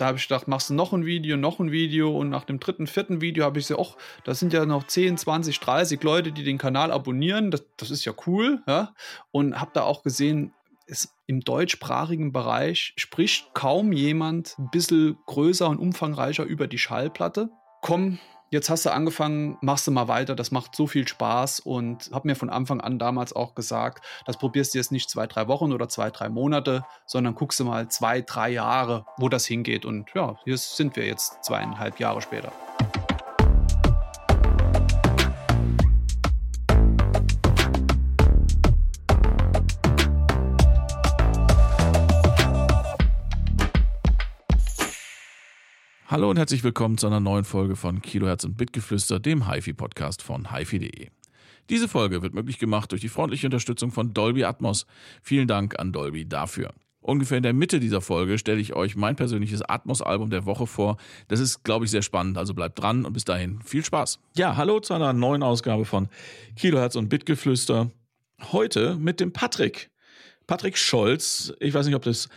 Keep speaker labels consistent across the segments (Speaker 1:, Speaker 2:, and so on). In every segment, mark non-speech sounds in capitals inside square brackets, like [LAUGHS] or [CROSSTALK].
Speaker 1: da habe ich gedacht, machst du noch ein Video, noch ein Video und nach dem dritten, vierten Video habe ich gesagt, ach, da sind ja noch 10, 20, 30 Leute, die den Kanal abonnieren, das, das ist ja cool, ja, und habe da auch gesehen, ist im deutschsprachigen Bereich spricht kaum jemand ein bisschen größer und umfangreicher über die Schallplatte. Komm, jetzt hast du angefangen, machst du mal weiter, das macht so viel Spaß und habe mir von Anfang an damals auch gesagt, das probierst du jetzt nicht zwei, drei Wochen oder zwei, drei Monate, sondern guckst du mal zwei, drei Jahre, wo das hingeht. Und ja, hier sind wir jetzt zweieinhalb Jahre später.
Speaker 2: Hallo und herzlich willkommen zu einer neuen Folge von Kilohertz und Bitgeflüster, dem HiFi-Podcast von HiFi.de. Diese Folge wird möglich gemacht durch die freundliche Unterstützung von Dolby Atmos. Vielen Dank an Dolby dafür. Ungefähr in der Mitte dieser Folge stelle ich euch mein persönliches Atmos-Album der Woche vor. Das ist, glaube ich, sehr spannend, also bleibt dran und bis dahin viel Spaß. Ja, hallo zu einer neuen Ausgabe von Kilohertz und Bitgeflüster. Heute mit dem Patrick. Patrick Scholz. Ich weiß nicht, ob das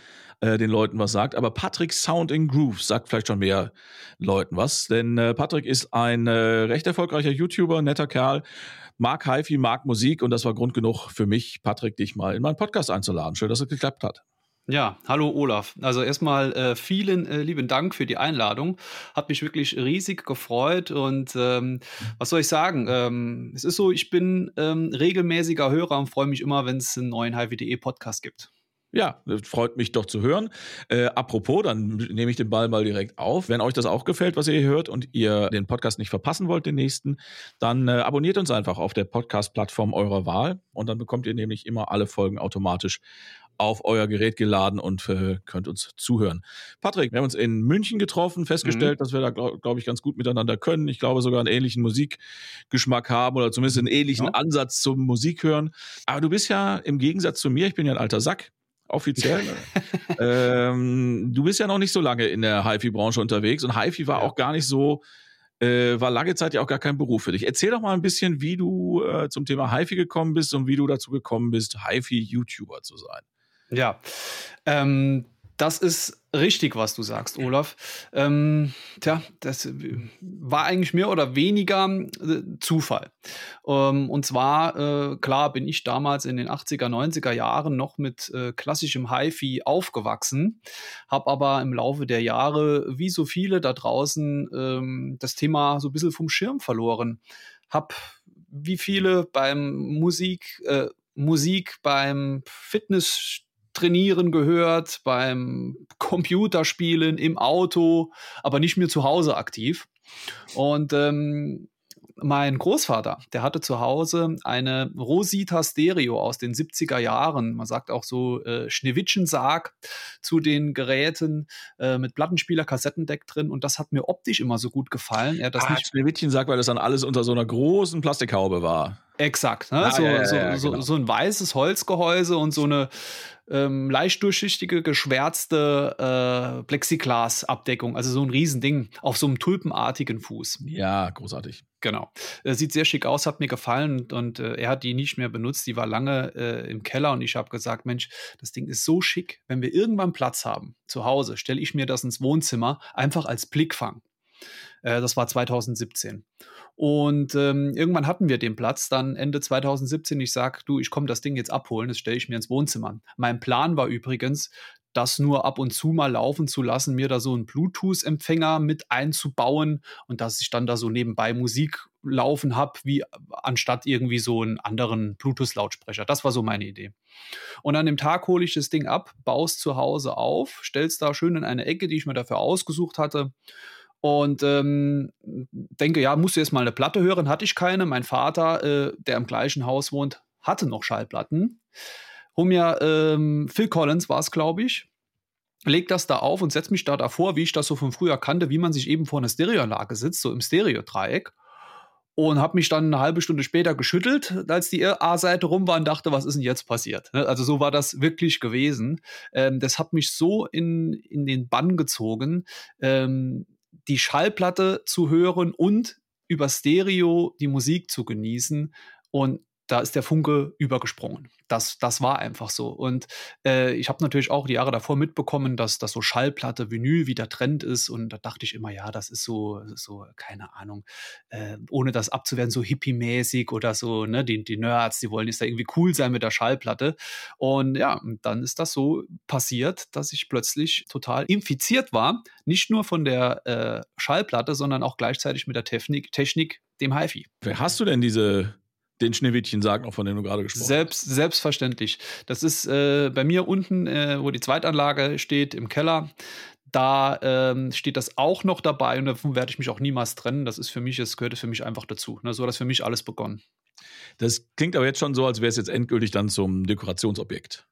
Speaker 2: äh, den Leuten was sagt. Aber Patrick Sound in Groove sagt vielleicht schon mehr Leuten was. Denn äh, Patrick ist ein äh, recht erfolgreicher YouTuber, netter Kerl, mag HiFi, mag Musik und das war Grund genug für mich, Patrick, dich mal in meinen Podcast einzuladen. Schön, dass es geklappt hat.
Speaker 1: Ja, hallo Olaf. Also erstmal äh, vielen äh, lieben Dank für die Einladung. Hat mich wirklich riesig gefreut und ähm, was soll ich sagen? Ähm, es ist so, ich bin ähm, regelmäßiger Hörer und freue mich immer, wenn es einen neuen HiFi.de Podcast gibt.
Speaker 2: Ja, freut mich doch zu hören. Äh, apropos, dann nehme ich den Ball mal direkt auf. Wenn euch das auch gefällt, was ihr hier hört und ihr den Podcast nicht verpassen wollt, den nächsten, dann äh, abonniert uns einfach auf der Podcast-Plattform eurer Wahl und dann bekommt ihr nämlich immer alle Folgen automatisch auf euer Gerät geladen und äh, könnt uns zuhören. Patrick, wir haben uns in München getroffen, festgestellt, mhm. dass wir da, glaube glaub ich, ganz gut miteinander können. Ich glaube sogar einen ähnlichen Musikgeschmack haben oder zumindest einen ähnlichen ja. Ansatz zum Musikhören. Aber du bist ja im Gegensatz zu mir, ich bin ja ein alter Sack, offiziell. [LAUGHS] ähm, du bist ja noch nicht so lange in der HiFi-Branche unterwegs und HiFi war ja. auch gar nicht so, äh, war lange Zeit ja auch gar kein Beruf für dich. Erzähl doch mal ein bisschen, wie du äh, zum Thema HiFi gekommen bist und wie du dazu gekommen bist, HiFi-YouTuber zu sein.
Speaker 1: Ja, ähm, das ist richtig, was du sagst, Olaf. Ähm, tja, das war eigentlich mehr oder weniger äh, Zufall. Ähm, und zwar, äh, klar, bin ich damals in den 80er, 90er Jahren noch mit äh, klassischem HiFi aufgewachsen, habe aber im Laufe der Jahre, wie so viele da draußen, ähm, das Thema so ein bisschen vom Schirm verloren. Hab wie viele beim Musik, äh, Musik beim Fitness Trainieren gehört, beim Computerspielen, im Auto, aber nicht mehr zu Hause aktiv. Und ähm, mein Großvater, der hatte zu Hause eine Rosita Stereo aus den 70er Jahren. Man sagt auch so äh, Schneewittchensarg zu den Geräten äh, mit Plattenspieler, Kassettendeck drin. Und das hat mir optisch immer so gut gefallen.
Speaker 2: Er das ah, nicht Schneewittchensarg, weil das dann alles unter so einer großen Plastikhaube war.
Speaker 1: Exakt, ne? Ah, so, ja, ja, so, ja, genau. so, ein weißes Holzgehäuse und so eine ähm, leicht durchsichtige, geschwärzte äh, Plexiglas-Abdeckung, also so ein Riesending auf so einem tulpenartigen Fuß.
Speaker 2: Ja, großartig.
Speaker 1: Genau. Äh, sieht sehr schick aus, hat mir gefallen und, und äh, er hat die nicht mehr benutzt. Die war lange äh, im Keller und ich habe gesagt, Mensch, das Ding ist so schick. Wenn wir irgendwann Platz haben zu Hause, stelle ich mir das ins Wohnzimmer einfach als Blickfang. Äh, das war 2017. Und ähm, irgendwann hatten wir den Platz, dann Ende 2017. Ich sag, du, ich komme das Ding jetzt abholen, das stelle ich mir ins Wohnzimmer. Mein Plan war übrigens, das nur ab und zu mal laufen zu lassen, mir da so einen Bluetooth-Empfänger mit einzubauen und dass ich dann da so nebenbei Musik laufen habe, wie anstatt irgendwie so einen anderen Bluetooth-Lautsprecher. Das war so meine Idee. Und an dem Tag hole ich das Ding ab, baue es zu Hause auf, stelle es da schön in eine Ecke, die ich mir dafür ausgesucht hatte und ähm, denke, ja, musst du jetzt mal eine Platte hören. Hatte ich keine. Mein Vater, äh, der im gleichen Haus wohnt, hatte noch Schallplatten. Hol mir ähm, Phil Collins war es, glaube ich. Leg das da auf und setz mich da davor, wie ich das so von früher kannte, wie man sich eben vor einer Stereoanlage sitzt, so im Stereodreieck. Und habe mich dann eine halbe Stunde später geschüttelt, als die A-Seite rum war und dachte, was ist denn jetzt passiert? Ne, also so war das wirklich gewesen. Ähm, das hat mich so in, in den Bann gezogen. Ähm, die Schallplatte zu hören und über Stereo die Musik zu genießen. Und da ist der Funke übergesprungen. Das, das war einfach so. Und äh, ich habe natürlich auch die Jahre davor mitbekommen, dass das so Schallplatte, Vinyl wieder Trend ist. Und da dachte ich immer, ja, das ist so, so keine Ahnung, äh, ohne das abzuwehren, so hippie-mäßig oder so, ne, die, die Nerds, die wollen jetzt da irgendwie cool sein mit der Schallplatte. Und ja, dann ist das so passiert, dass ich plötzlich total infiziert war. Nicht nur von der äh, Schallplatte, sondern auch gleichzeitig mit der Technik, Technik dem HiFi.
Speaker 2: Wer hast du denn diese den Schneewittchen sagt, auch von dem du gerade gesprochen hast.
Speaker 1: Selbst, selbstverständlich. Das ist äh, bei mir unten, äh, wo die Zweitanlage steht, im Keller. Da ähm, steht das auch noch dabei und davon werde ich mich auch niemals trennen. Das ist für mich, es gehört für mich einfach dazu. Ne? So hat das für mich alles begonnen.
Speaker 2: Das klingt aber jetzt schon so, als wäre es jetzt endgültig dann zum Dekorationsobjekt.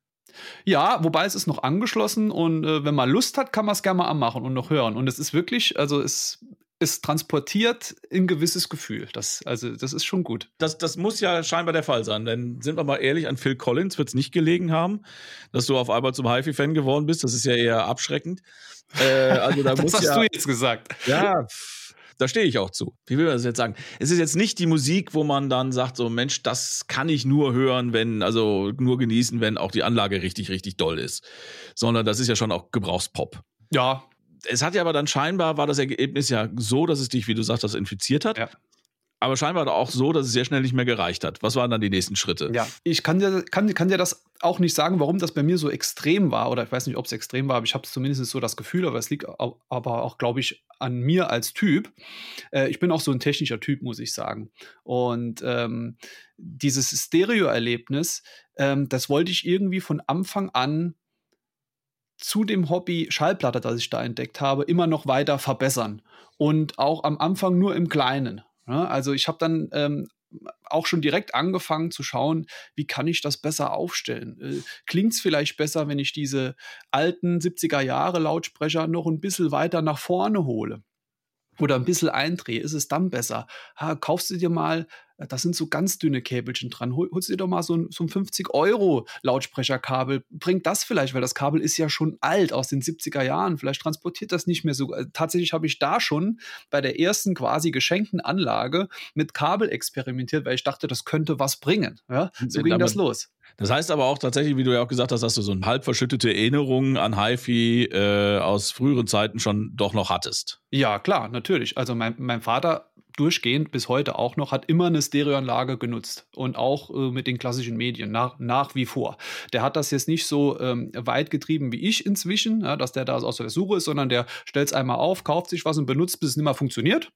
Speaker 1: Ja, wobei es ist noch angeschlossen und äh, wenn man Lust hat, kann man es gerne mal anmachen und noch hören. Und es ist wirklich, also es es transportiert ein gewisses Gefühl. Das, also, das ist schon gut.
Speaker 2: Das, das muss ja scheinbar der Fall sein, denn sind wir mal ehrlich, an Phil Collins wird es nicht gelegen haben, dass du auf einmal zum HiFi-Fan geworden bist. Das ist ja eher abschreckend.
Speaker 1: Äh, also da [LAUGHS] das muss hast ja, du jetzt gesagt.
Speaker 2: Ja, da stehe ich auch zu. Wie will man das jetzt sagen? Es ist jetzt nicht die Musik, wo man dann sagt, so Mensch, das kann ich nur hören, wenn, also nur genießen, wenn auch die Anlage richtig, richtig doll ist. Sondern das ist ja schon auch Gebrauchspop.
Speaker 1: Ja,
Speaker 2: es hat ja aber dann scheinbar, war das Ergebnis ja so, dass es dich, wie du sagst, das infiziert hat. Ja. Aber scheinbar auch so, dass es sehr schnell nicht mehr gereicht hat. Was waren dann die nächsten Schritte?
Speaker 1: Ja, ich kann dir, kann, kann dir das auch nicht sagen, warum das bei mir so extrem war. Oder ich weiß nicht, ob es extrem war, aber ich habe zumindest so das Gefühl, aber es liegt aber auch, glaube ich, an mir als Typ. Äh, ich bin auch so ein technischer Typ, muss ich sagen. Und ähm, dieses Stereo-Erlebnis, ähm, das wollte ich irgendwie von Anfang an zu dem Hobby Schallplatte, das ich da entdeckt habe, immer noch weiter verbessern. Und auch am Anfang nur im Kleinen. Ja, also ich habe dann ähm, auch schon direkt angefangen zu schauen, wie kann ich das besser aufstellen. Äh, Klingt es vielleicht besser, wenn ich diese alten 70er Jahre Lautsprecher noch ein bisschen weiter nach vorne hole? Oder ein bisschen eindrehe, ist es dann besser? Ha, kaufst du dir mal das sind so ganz dünne Käbelchen dran. Hol, holst dir doch mal so ein, so ein 50-Euro-Lautsprecherkabel. Bringt das vielleicht, weil das Kabel ist ja schon alt aus den 70er Jahren. Vielleicht transportiert das nicht mehr so. Also tatsächlich habe ich da schon bei der ersten quasi geschenkten Anlage mit Kabel experimentiert, weil ich dachte, das könnte was bringen. Ja? So ging Damit, das los.
Speaker 2: Das heißt aber auch tatsächlich, wie du ja auch gesagt hast, dass du so eine halb verschüttete Erinnerung an HiFi äh, aus früheren Zeiten schon doch noch hattest.
Speaker 1: Ja, klar, natürlich. Also mein, mein Vater durchgehend bis heute auch noch, hat immer eine Stereoanlage genutzt und auch äh, mit den klassischen Medien nach, nach wie vor. Der hat das jetzt nicht so ähm, weit getrieben wie ich inzwischen, ja, dass der da aus der Suche ist, sondern der stellt es einmal auf, kauft sich was und benutzt, bis es nicht mehr funktioniert.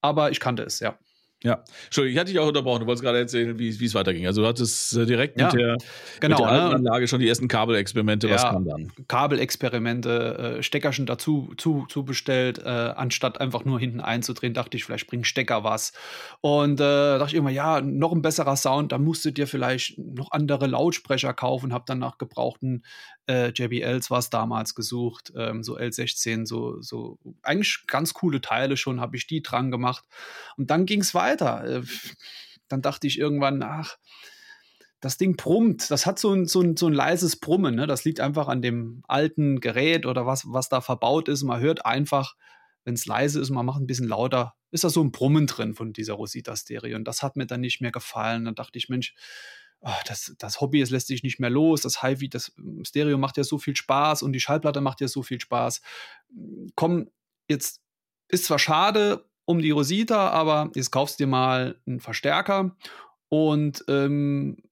Speaker 1: Aber ich kannte es, ja.
Speaker 2: Ja, Entschuldigung, ich hatte dich auch unterbrochen. Du wolltest gerade erzählen, wie es weiterging. Also du hattest äh, direkt
Speaker 1: ja,
Speaker 2: mit der,
Speaker 1: genau,
Speaker 2: mit der ne? Anlage schon die ersten Kabelexperimente. Ja, Was kam dann?
Speaker 1: Kabelexperimente, äh, Steckerchen dazu zu, zu bestellt, äh, anstatt einfach nur hinten einzudrehen, dachte ich, vielleicht bringen Stecker was. Und äh, dachte ich immer, ja, noch ein besserer Sound, da musst du dir vielleicht noch andere Lautsprecher kaufen. Hab dann nach gebrauchten äh, JBLs war es damals gesucht, ähm, so L16, so, so eigentlich ganz coole Teile schon, habe ich die dran gemacht. Und dann ging es weiter. Äh, dann dachte ich irgendwann, ach, das Ding brummt. Das hat so ein, so ein, so ein leises Brummen. Ne? Das liegt einfach an dem alten Gerät oder was, was da verbaut ist. Man hört einfach, wenn es leise ist, man macht ein bisschen lauter, ist da so ein Brummen drin von dieser Rosita-Stereo. Und das hat mir dann nicht mehr gefallen. Dann dachte ich, Mensch, oh, das, das Hobby, es lässt sich nicht mehr los, das HiFi, das ähm, Stereo macht ja so viel Spaß und die Schallplatte macht ja so viel Spaß. Komm, jetzt ist zwar schade um die Rosita, aber jetzt kaufst dir mal einen Verstärker und ähm,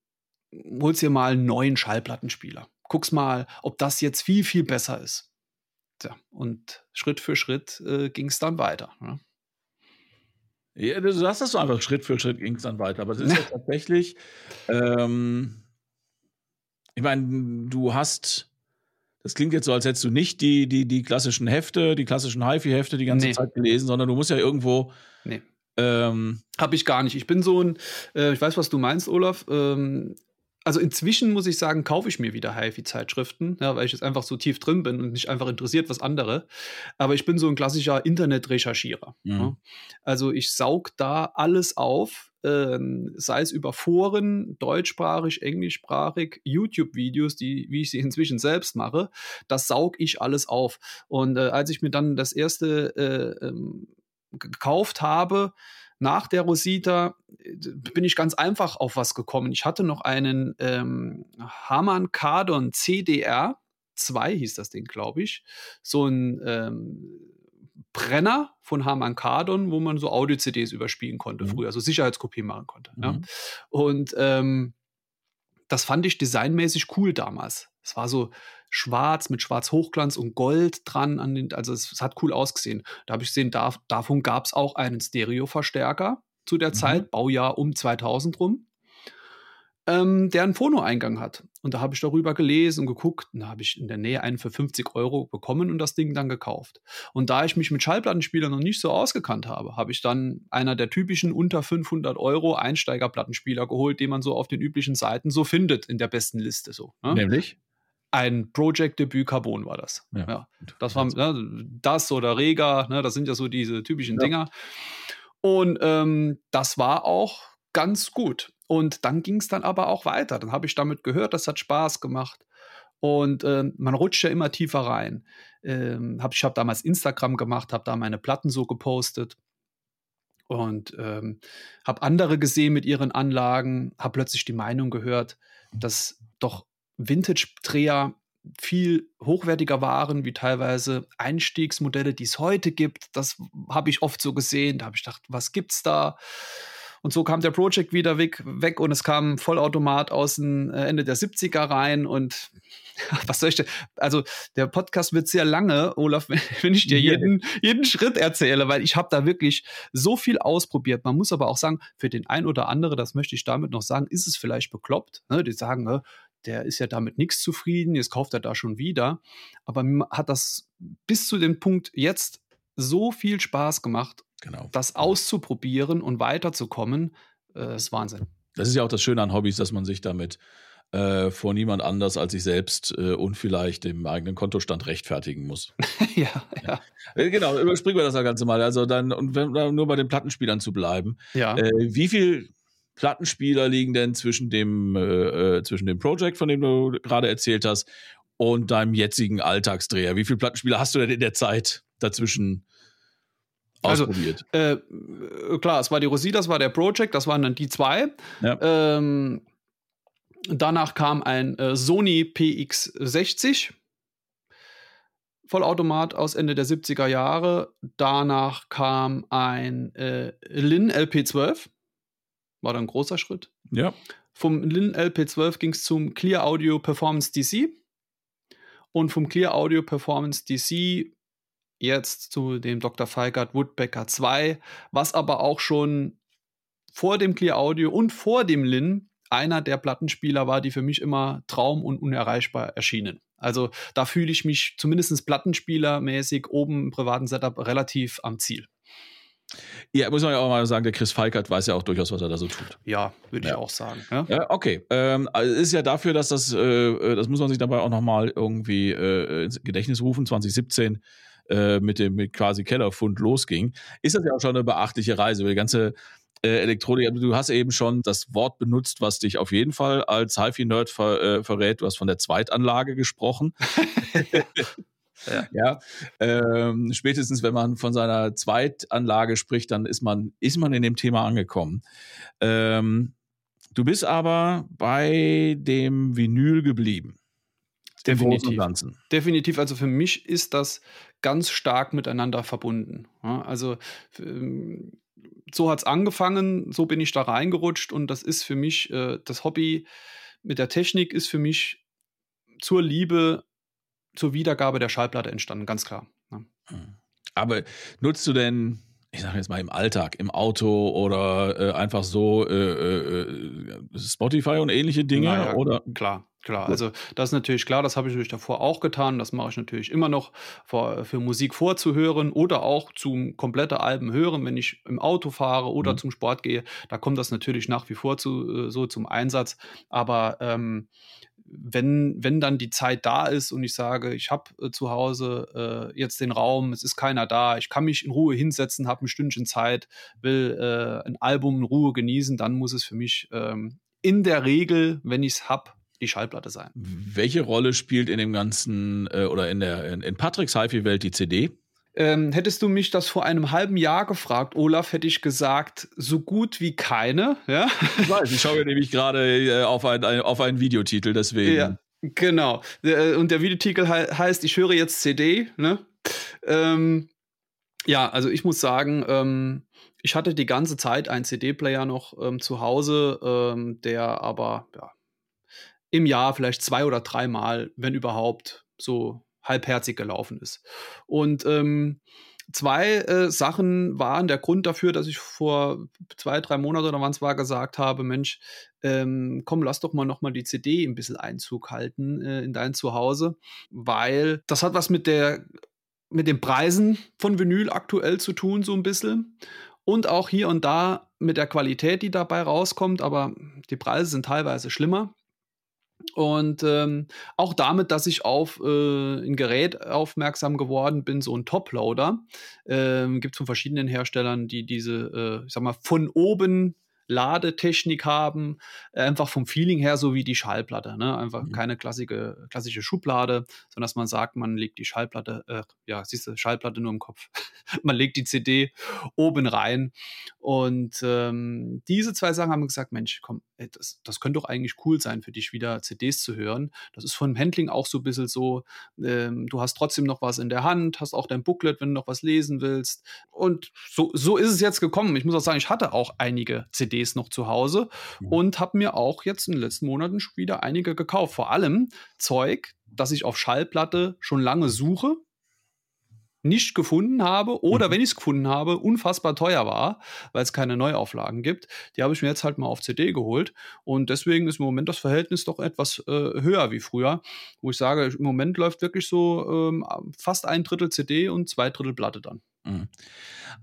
Speaker 1: holst dir mal einen neuen Schallplattenspieler. Guckst mal, ob das jetzt viel, viel besser ist. Tja, und Schritt für Schritt äh, ging es dann weiter. Ne?
Speaker 2: Ja, du sagst das so einfach, Schritt für Schritt ging es dann weiter. Aber es ist ja [LAUGHS] tatsächlich, ähm, ich meine, du hast, das klingt jetzt so, als hättest du nicht die, die, die klassischen Hefte, die klassischen HiFi-Hefte die ganze nee. Zeit gelesen, sondern du musst ja irgendwo.
Speaker 1: Nee. Ähm, Habe ich gar nicht. Ich bin so ein, äh, ich weiß, was du meinst, Olaf. Ähm, also inzwischen muss ich sagen, kaufe ich mir wieder HiFi-Zeitschriften, ja, weil ich jetzt einfach so tief drin bin und mich einfach interessiert, was andere. Aber ich bin so ein klassischer Internet-Recherchierer. Mhm. Ja. Also ich saug da alles auf, ähm, sei es über Foren, deutschsprachig, englischsprachig, YouTube-Videos, die, wie ich sie [LAUGHS] inzwischen selbst mache, das saug ich alles auf. Und äh, als ich mir dann das erste äh, ähm, gekauft habe, nach der Rosita äh, bin ich ganz einfach auf was gekommen. Ich hatte noch einen ähm, Harman Kardon CDR 2 hieß das Ding, glaube ich. So ein ähm, Brenner von Harman Kardon, wo man so Audio-CDs überspielen konnte mhm. früher, also Sicherheitskopie machen konnte. Mhm. Ja. Und ähm, das fand ich designmäßig cool damals. Es war so schwarz mit schwarz Hochglanz und Gold dran. An den, also es, es hat cool ausgesehen. Da habe ich gesehen, da, davon gab es auch einen Stereo-Verstärker zu der mhm. Zeit, Baujahr um 2000 rum ähm, der einen Phono-Eingang hat. Und da habe ich darüber gelesen und geguckt. Und da habe ich in der Nähe einen für 50 Euro bekommen und das Ding dann gekauft. Und da ich mich mit Schallplattenspielern noch nicht so ausgekannt habe, habe ich dann einer der typischen unter 500 Euro Einsteigerplattenspieler geholt, den man so auf den üblichen Seiten so findet in der besten Liste. So,
Speaker 2: ne? Nämlich?
Speaker 1: Ein Project Debüt Carbon war das. Ja. ja. Das war ne, das oder Rega, ne, das sind ja so diese typischen ja. Dinger. Und ähm, das war auch ganz gut. Und dann ging es dann aber auch weiter. Dann habe ich damit gehört, das hat Spaß gemacht. Und ähm, man rutscht ja immer tiefer rein. Ähm, hab, ich habe damals Instagram gemacht, habe da meine Platten so gepostet und ähm, habe andere gesehen mit ihren Anlagen, habe plötzlich die Meinung gehört, dass doch Vintage-Dreher viel hochwertiger waren, wie teilweise Einstiegsmodelle, die es heute gibt. Das habe ich oft so gesehen. Da habe ich gedacht, was gibt's da? Und so kam der Project wieder weg, weg und es kam Vollautomat aus dem äh, Ende der 70er rein. Und [LAUGHS] was soll ich denn? Also, der Podcast wird sehr lange, Olaf, [LAUGHS] wenn ich dir jeden, jeden Schritt erzähle, weil ich habe da wirklich so viel ausprobiert. Man muss aber auch sagen, für den ein oder andere, das möchte ich damit noch sagen, ist es vielleicht bekloppt. Ne? Die sagen, ne, der ist ja damit nichts zufrieden, jetzt kauft er da schon wieder. Aber hat das bis zu dem Punkt jetzt so viel Spaß gemacht Genau. Das auszuprobieren und weiterzukommen, äh, ist Wahnsinn.
Speaker 2: Das ist ja auch das Schöne an Hobbys, dass man sich damit äh, vor niemand anders als sich selbst äh, und vielleicht dem eigenen Kontostand rechtfertigen muss. [LAUGHS]
Speaker 1: ja, ja.
Speaker 2: Äh, genau, überspringen wir das Ganze mal. Also dann, und wenn, nur bei den Plattenspielern zu bleiben.
Speaker 1: Ja.
Speaker 2: Äh, wie viel Plattenspieler liegen denn zwischen dem, äh, zwischen dem Project, von dem du gerade erzählt hast, und deinem jetzigen Alltagsdreher? Wie viele Plattenspieler hast du denn in der Zeit dazwischen
Speaker 1: also, ausprobiert? Also, äh, klar, es war die Rosita, das war der Project, das waren dann die zwei. Ja. Ähm, danach kam ein äh, Sony PX60. Vollautomat aus Ende der 70er Jahre. Danach kam ein äh, Lin LP12. War dann ein großer Schritt.
Speaker 2: Ja.
Speaker 1: Vom Lin LP12 ging es zum Clear Audio Performance DC. Und vom Clear Audio Performance DC jetzt zu dem Dr. Feigert Woodbecker 2, was aber auch schon vor dem Clear Audio und vor dem Lin einer der Plattenspieler war, die für mich immer traum- und unerreichbar erschienen. Also da fühle ich mich zumindest plattenspielermäßig oben im privaten Setup relativ am Ziel.
Speaker 2: Ja, muss man ja auch mal sagen, der Chris Falkert weiß ja auch durchaus, was er da so tut.
Speaker 1: Ja, würde ja. ich auch sagen. Ja,
Speaker 2: ja okay. Ähm, also ist ja dafür, dass das, äh, das muss man sich dabei auch nochmal irgendwie äh, ins Gedächtnis rufen, 2017 äh, mit dem mit quasi Kellerfund losging, ist das ja auch schon eine beachtliche Reise. Die ganze äh, Elektronik, du hast eben schon das Wort benutzt, was dich auf jeden Fall als HiFi-Nerd ver, äh, verrät. Du hast von der Zweitanlage gesprochen. [LAUGHS] [LAUGHS] Ja. ja. Ähm, spätestens, wenn man von seiner Zweitanlage spricht, dann ist man, ist man in dem Thema angekommen. Ähm, du bist aber bei dem Vinyl geblieben.
Speaker 1: Definitiv. Definitiv. Also für mich ist das ganz stark miteinander verbunden. Ja, also ähm, so hat es angefangen, so bin ich da reingerutscht und das ist für mich, äh, das Hobby mit der Technik ist für mich zur Liebe, zur Wiedergabe der Schallplatte entstanden, ganz klar. Ja.
Speaker 2: Hm. Aber nutzt du denn ich sage jetzt mal im Alltag, im Auto oder äh, einfach so äh, äh, Spotify und ähnliche Dinge? Ja, oder?
Speaker 1: Klar, klar. Also das ist natürlich klar, das habe ich natürlich davor auch getan. Das mache ich natürlich immer noch für, für Musik vorzuhören oder auch zum komplette Alben hören, wenn ich im Auto fahre oder mhm. zum Sport gehe. Da kommt das natürlich nach wie vor zu, äh, so zum Einsatz. Aber ähm, wenn, wenn dann die Zeit da ist und ich sage, ich habe äh, zu Hause äh, jetzt den Raum, es ist keiner da, ich kann mich in Ruhe hinsetzen, habe ein Stündchen Zeit, will äh, ein Album in Ruhe genießen, dann muss es für mich ähm, in der Regel, wenn ich es habe, die Schallplatte sein.
Speaker 2: Welche Rolle spielt in dem ganzen äh, oder in der in, in Patricks HiFi-Welt die CD?
Speaker 1: Ähm, hättest du mich das vor einem halben Jahr gefragt, Olaf, hätte ich gesagt, so gut wie keine. Ja?
Speaker 2: Ich weiß, ich schaue nämlich gerade äh, auf, ein, auf einen Videotitel, deswegen. Ja,
Speaker 1: genau. Äh, und der Videotitel he heißt, ich höre jetzt CD. Ne? Ähm, ja, also ich muss sagen, ähm, ich hatte die ganze Zeit einen CD-Player noch ähm, zu Hause, ähm, der aber ja, im Jahr vielleicht zwei oder dreimal, wenn überhaupt, so halbherzig gelaufen ist. Und ähm, zwei äh, Sachen waren der Grund dafür, dass ich vor zwei, drei Monaten oder wann es war gesagt habe, Mensch, ähm, komm, lass doch mal nochmal die CD ein bisschen Einzug halten äh, in dein Zuhause, weil das hat was mit der mit den Preisen von Vinyl aktuell zu tun, so ein bisschen. Und auch hier und da mit der Qualität, die dabei rauskommt, aber die Preise sind teilweise schlimmer. Und ähm, auch damit, dass ich auf äh, ein Gerät aufmerksam geworden bin, so ein Toploader. Ähm, Gibt es von verschiedenen Herstellern, die diese, äh, ich sag mal, von oben Ladetechnik haben, einfach vom Feeling her so wie die Schallplatte. Ne? Einfach mhm. keine klassische, klassische Schublade, sondern dass man sagt, man legt die Schallplatte, äh, ja, siehst du, Schallplatte nur im Kopf. [LAUGHS] man legt die CD oben rein. Und ähm, diese zwei Sachen haben gesagt, Mensch, komm, ey, das, das könnte doch eigentlich cool sein für dich, wieder CDs zu hören. Das ist von Handling auch so ein bisschen so, ähm, du hast trotzdem noch was in der Hand, hast auch dein Booklet, wenn du noch was lesen willst. Und so, so ist es jetzt gekommen. Ich muss auch sagen, ich hatte auch einige CDs noch zu Hause mhm. und habe mir auch jetzt in den letzten Monaten schon wieder einige gekauft. Vor allem Zeug, das ich auf Schallplatte schon lange suche nicht gefunden habe oder mhm. wenn ich es gefunden habe, unfassbar teuer war, weil es keine Neuauflagen gibt. Die habe ich mir jetzt halt mal auf CD geholt und deswegen ist im Moment das Verhältnis doch etwas äh, höher wie früher, wo ich sage, im Moment läuft wirklich so ähm, fast ein Drittel CD und zwei Drittel Platte dann. Mhm.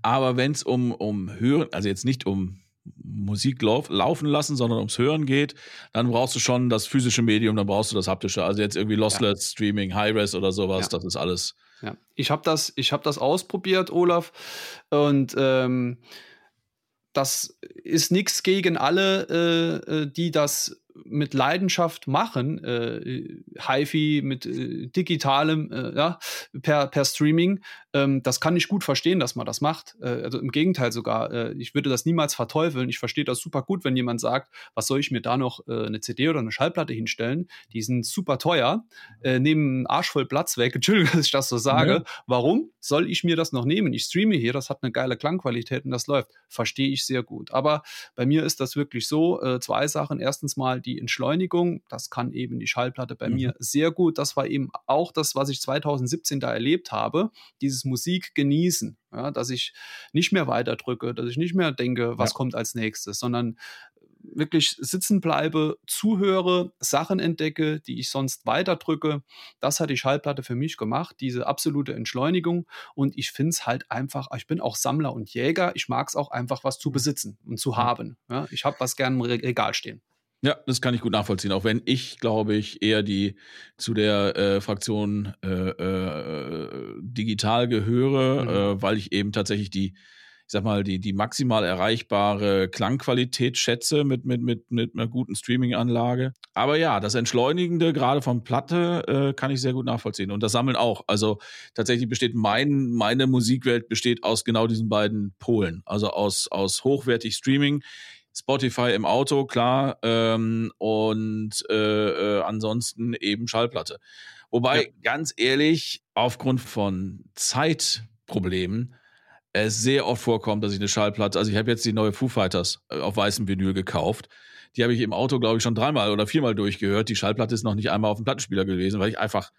Speaker 2: Aber wenn es um, um Hören, also jetzt nicht um Musik lauf, laufen lassen, sondern ums Hören geht, dann brauchst du schon das physische Medium, dann brauchst du das haptische. Also jetzt irgendwie Lossless, ja. Streaming, High-Res oder sowas, ja. das ist alles
Speaker 1: ja. Ich habe das, hab das ausprobiert, Olaf. Und ähm, das ist nichts gegen alle, äh, äh die das mit Leidenschaft machen, äh, HiFi mit äh, digitalem, äh, ja, per, per Streaming, ähm, das kann ich gut verstehen, dass man das macht. Äh, also im Gegenteil sogar, äh, ich würde das niemals verteufeln. Ich verstehe das super gut, wenn jemand sagt, was soll ich mir da noch äh, eine CD oder eine Schallplatte hinstellen? Die sind super teuer, nehmen einen Arsch voll Platz weg. [LAUGHS] Entschuldigung, dass ich das so sage. Ja. Warum soll ich mir das noch nehmen? Ich streame hier, das hat eine geile Klangqualität und das läuft. Verstehe ich sehr gut. Aber bei mir ist das wirklich so, zwei Sachen. Erstens mal die Entschleunigung. Das kann eben die Schallplatte bei mhm. mir sehr gut. Das war eben auch das, was ich 2017 da erlebt habe. Dieses Musik genießen. Ja, dass ich nicht mehr weiter drücke, dass ich nicht mehr denke, was ja. kommt als nächstes, sondern wirklich sitzen bleibe, zuhöre, Sachen entdecke, die ich sonst weiterdrücke. Das hat die Schallplatte für mich gemacht, diese absolute Entschleunigung. Und ich finde es halt einfach, ich bin auch Sammler und Jäger. Ich mag es auch einfach, was zu mhm. besitzen und zu haben. Ja, ich habe was gern im Regal stehen.
Speaker 2: Ja, das kann ich gut nachvollziehen. Auch wenn ich, glaube ich, eher die zu der äh, Fraktion äh, äh, digital gehöre, mhm. Äh, weil ich eben tatsächlich die, ich sag mal, die, die maximal erreichbare Klangqualität schätze mit, mit, mit, mit einer guten Streaming-Anlage. Aber ja, das Entschleunigende, gerade von Platte, äh, kann ich sehr gut nachvollziehen. Und das Sammeln auch. Also tatsächlich besteht mein, meine Musikwelt besteht aus genau diesen beiden Polen. Also aus, aus hochwertig Streaming Spotify im Auto, klar, ähm, und äh, äh, ansonsten eben Schallplatte. Wobei, ja. ganz ehrlich, aufgrund von Zeitproblemen es sehr oft vorkommt, dass ich eine Schallplatte, also ich habe jetzt die neue Foo Fighters äh, auf weißem Vinyl gekauft. Die habe ich im Auto, glaube ich, schon dreimal oder viermal durchgehört. Die Schallplatte ist noch nicht einmal auf dem Plattenspieler gewesen, weil ich einfach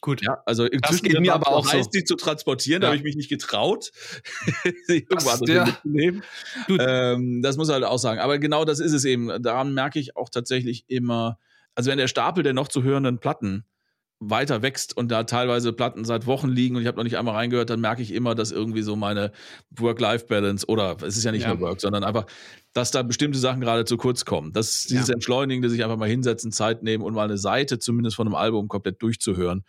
Speaker 2: Gut. Ja, also
Speaker 1: das geht mir aber auch
Speaker 2: heiß, so. die zu transportieren, ja. da habe ich mich nicht getraut, [LAUGHS] sie ja. mitzunehmen. Ähm, das muss halt auch sagen. Aber genau das ist es eben. Daran merke ich auch tatsächlich immer, also wenn der Stapel der noch zu hörenden Platten weiter wächst und da teilweise Platten seit Wochen liegen und ich habe noch nicht einmal reingehört, dann merke ich immer, dass irgendwie so meine Work-Life-Balance oder es ist ja nicht ja. nur Work, sondern einfach, dass da bestimmte Sachen gerade zu kurz kommen. Das dieses ja. Entschleunigen, sich einfach mal hinsetzen, Zeit nehmen und mal eine Seite zumindest von einem Album komplett durchzuhören.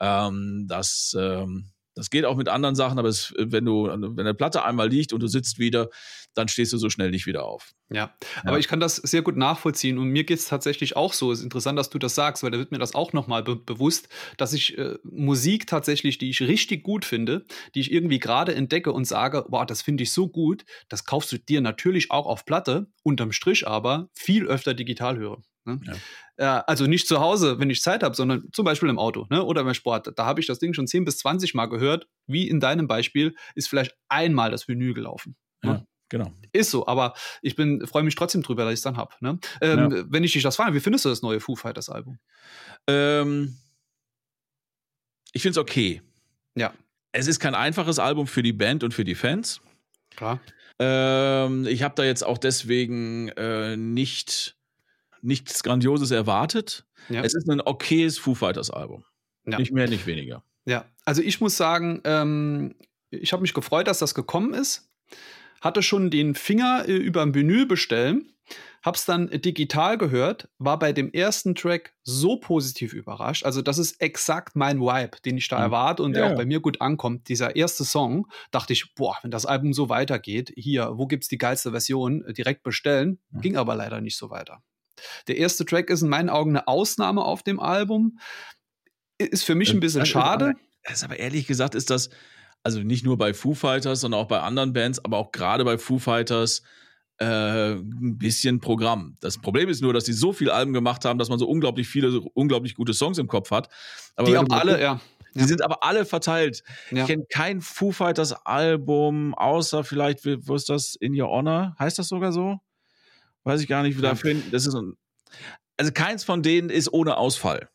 Speaker 2: Ähm, das, ähm, Das geht auch mit anderen Sachen, aber es, wenn du, wenn eine Platte einmal liegt und du sitzt wieder, dann stehst du so schnell nicht wieder auf.
Speaker 1: Ja, ja. aber ich kann das sehr gut nachvollziehen und mir geht es tatsächlich auch so. Es ist interessant, dass du das sagst, weil da wird mir das auch nochmal be bewusst, dass ich äh, Musik tatsächlich, die ich richtig gut finde, die ich irgendwie gerade entdecke und sage, boah, das finde ich so gut, das kaufst du dir natürlich auch auf Platte, unterm Strich aber viel öfter digital höre. Ne? Ja. Äh, also nicht zu Hause, wenn ich Zeit habe, sondern zum Beispiel im Auto ne? oder beim Sport. Da habe ich das Ding schon 10 bis 20 Mal gehört. Wie in deinem Beispiel ist vielleicht einmal das Vinyl gelaufen.
Speaker 2: Ne? Ja. Genau.
Speaker 1: Ist so, aber ich bin freue mich trotzdem drüber, dass ich es dann habe. Ne? Ähm, ja. Wenn ich dich das frage, wie findest du das neue Foo Fighters Album?
Speaker 2: Ähm, ich finde es okay.
Speaker 1: Ja.
Speaker 2: Es ist kein einfaches Album für die Band und für die Fans.
Speaker 1: Klar.
Speaker 2: Ähm, ich habe da jetzt auch deswegen äh, nicht nichts Grandioses erwartet. Ja. Es ist ein okayes Foo Fighters Album. Ja. Nicht mehr, nicht weniger.
Speaker 1: Ja, also ich muss sagen, ähm, ich habe mich gefreut, dass das gekommen ist. Hatte schon den Finger äh, über ein Vinyl bestellen, hab's dann digital gehört, war bei dem ersten Track so positiv überrascht. Also das ist exakt mein Vibe, den ich da mhm. erwarte und ja. der auch bei mir gut ankommt. Dieser erste Song, dachte ich, boah, wenn das Album so weitergeht, hier, wo gibt's die geilste Version, direkt bestellen. Mhm. Ging aber leider nicht so weiter. Der erste Track ist in meinen Augen eine Ausnahme auf dem Album. Ist für mich ein bisschen das schade.
Speaker 2: Ist ist aber ehrlich gesagt, ist das, also nicht nur bei Foo Fighters, sondern auch bei anderen Bands, aber auch gerade bei Foo Fighters, äh, ein bisschen Programm. Das Problem ist nur, dass sie so viele Alben gemacht haben, dass man so unglaublich viele, so unglaublich gute Songs im Kopf hat.
Speaker 1: Aber Die haben alle, ja.
Speaker 2: Die ja. sind aber alle verteilt. Ja. Ich kenne kein Foo Fighters Album, außer vielleicht, wo ist das? In Your Honor? Heißt das sogar so? Weiß ich gar nicht, wie da finden. Das ist ein, also keins von denen ist ohne Ausfall.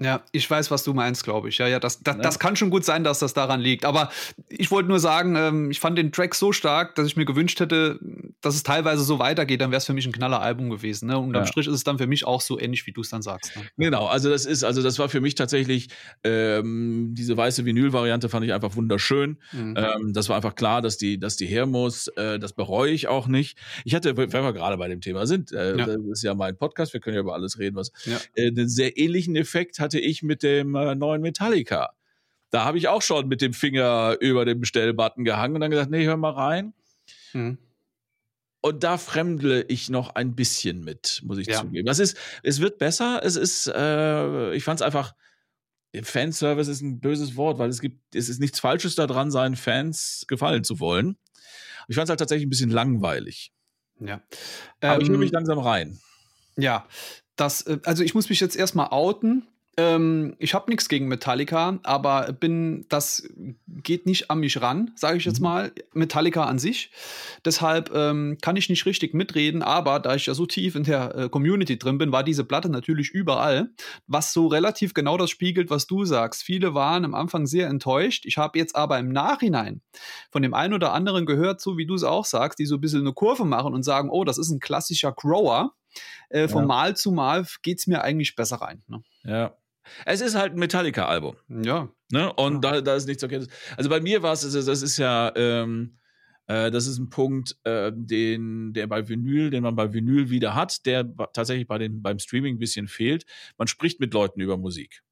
Speaker 1: Ja, ich weiß, was du meinst, glaube ich. Ja, ja, das, das, ja. das kann schon gut sein, dass das daran liegt. Aber ich wollte nur sagen, ähm, ich fand den Track so stark, dass ich mir gewünscht hätte, dass es teilweise so weitergeht. Dann wäre es für mich ein knaller Album gewesen. Ne? Und am ja. Strich ist es dann für mich auch so ähnlich, wie du es dann sagst. Ne?
Speaker 2: Genau, also das ist, also das war für mich tatsächlich ähm, diese weiße Vinyl-Variante fand ich einfach wunderschön. Mhm. Ähm, das war einfach klar, dass die, dass die her muss. Äh, das bereue ich auch nicht. Ich hatte, wenn wir gerade bei dem Thema sind, äh, ja. das ist ja mein Podcast, wir können ja über alles reden, was äh, einen sehr ähnlichen Effekt hat hatte ich mit dem äh, neuen Metallica. Da habe ich auch schon mit dem Finger über den Bestellbutton gehangen und dann gesagt, nee, hör mal rein. Mhm. Und da fremdle ich noch ein bisschen mit, muss ich ja. zugeben. Das ist, es wird besser. Es ist, äh, ich fand es einfach, Fanservice ist ein böses Wort, weil es gibt, es ist nichts Falsches daran, seinen Fans gefallen zu wollen. Ich fand es halt tatsächlich ein bisschen langweilig.
Speaker 1: Ja.
Speaker 2: Aber ähm, ich nehme mich langsam rein.
Speaker 1: Ja, das, äh, also ich muss mich jetzt erstmal outen. Ähm, ich habe nichts gegen Metallica, aber bin, das geht nicht an mich ran, sage ich jetzt mhm. mal. Metallica an sich. Deshalb ähm, kann ich nicht richtig mitreden, aber da ich ja so tief in der äh, Community drin bin, war diese Platte natürlich überall, was so relativ genau das spiegelt, was du sagst. Viele waren am Anfang sehr enttäuscht. Ich habe jetzt aber im Nachhinein von dem einen oder anderen gehört, so wie du es auch sagst, die so ein bisschen eine Kurve machen und sagen, oh, das ist ein klassischer Grower. Äh, von ja. Mal zu Mal geht es mir eigentlich besser rein. Ne?
Speaker 2: Ja, es ist halt ein Metallica-Album.
Speaker 1: Ja.
Speaker 2: Ne? Und ja. Da, da ist nichts okay. Also bei mir war es, das ist ja, ähm, äh, das ist ein Punkt, äh, den, der bei Vinyl, den man bei Vinyl wieder hat, der tatsächlich bei den, beim Streaming ein bisschen fehlt. Man spricht mit Leuten über Musik.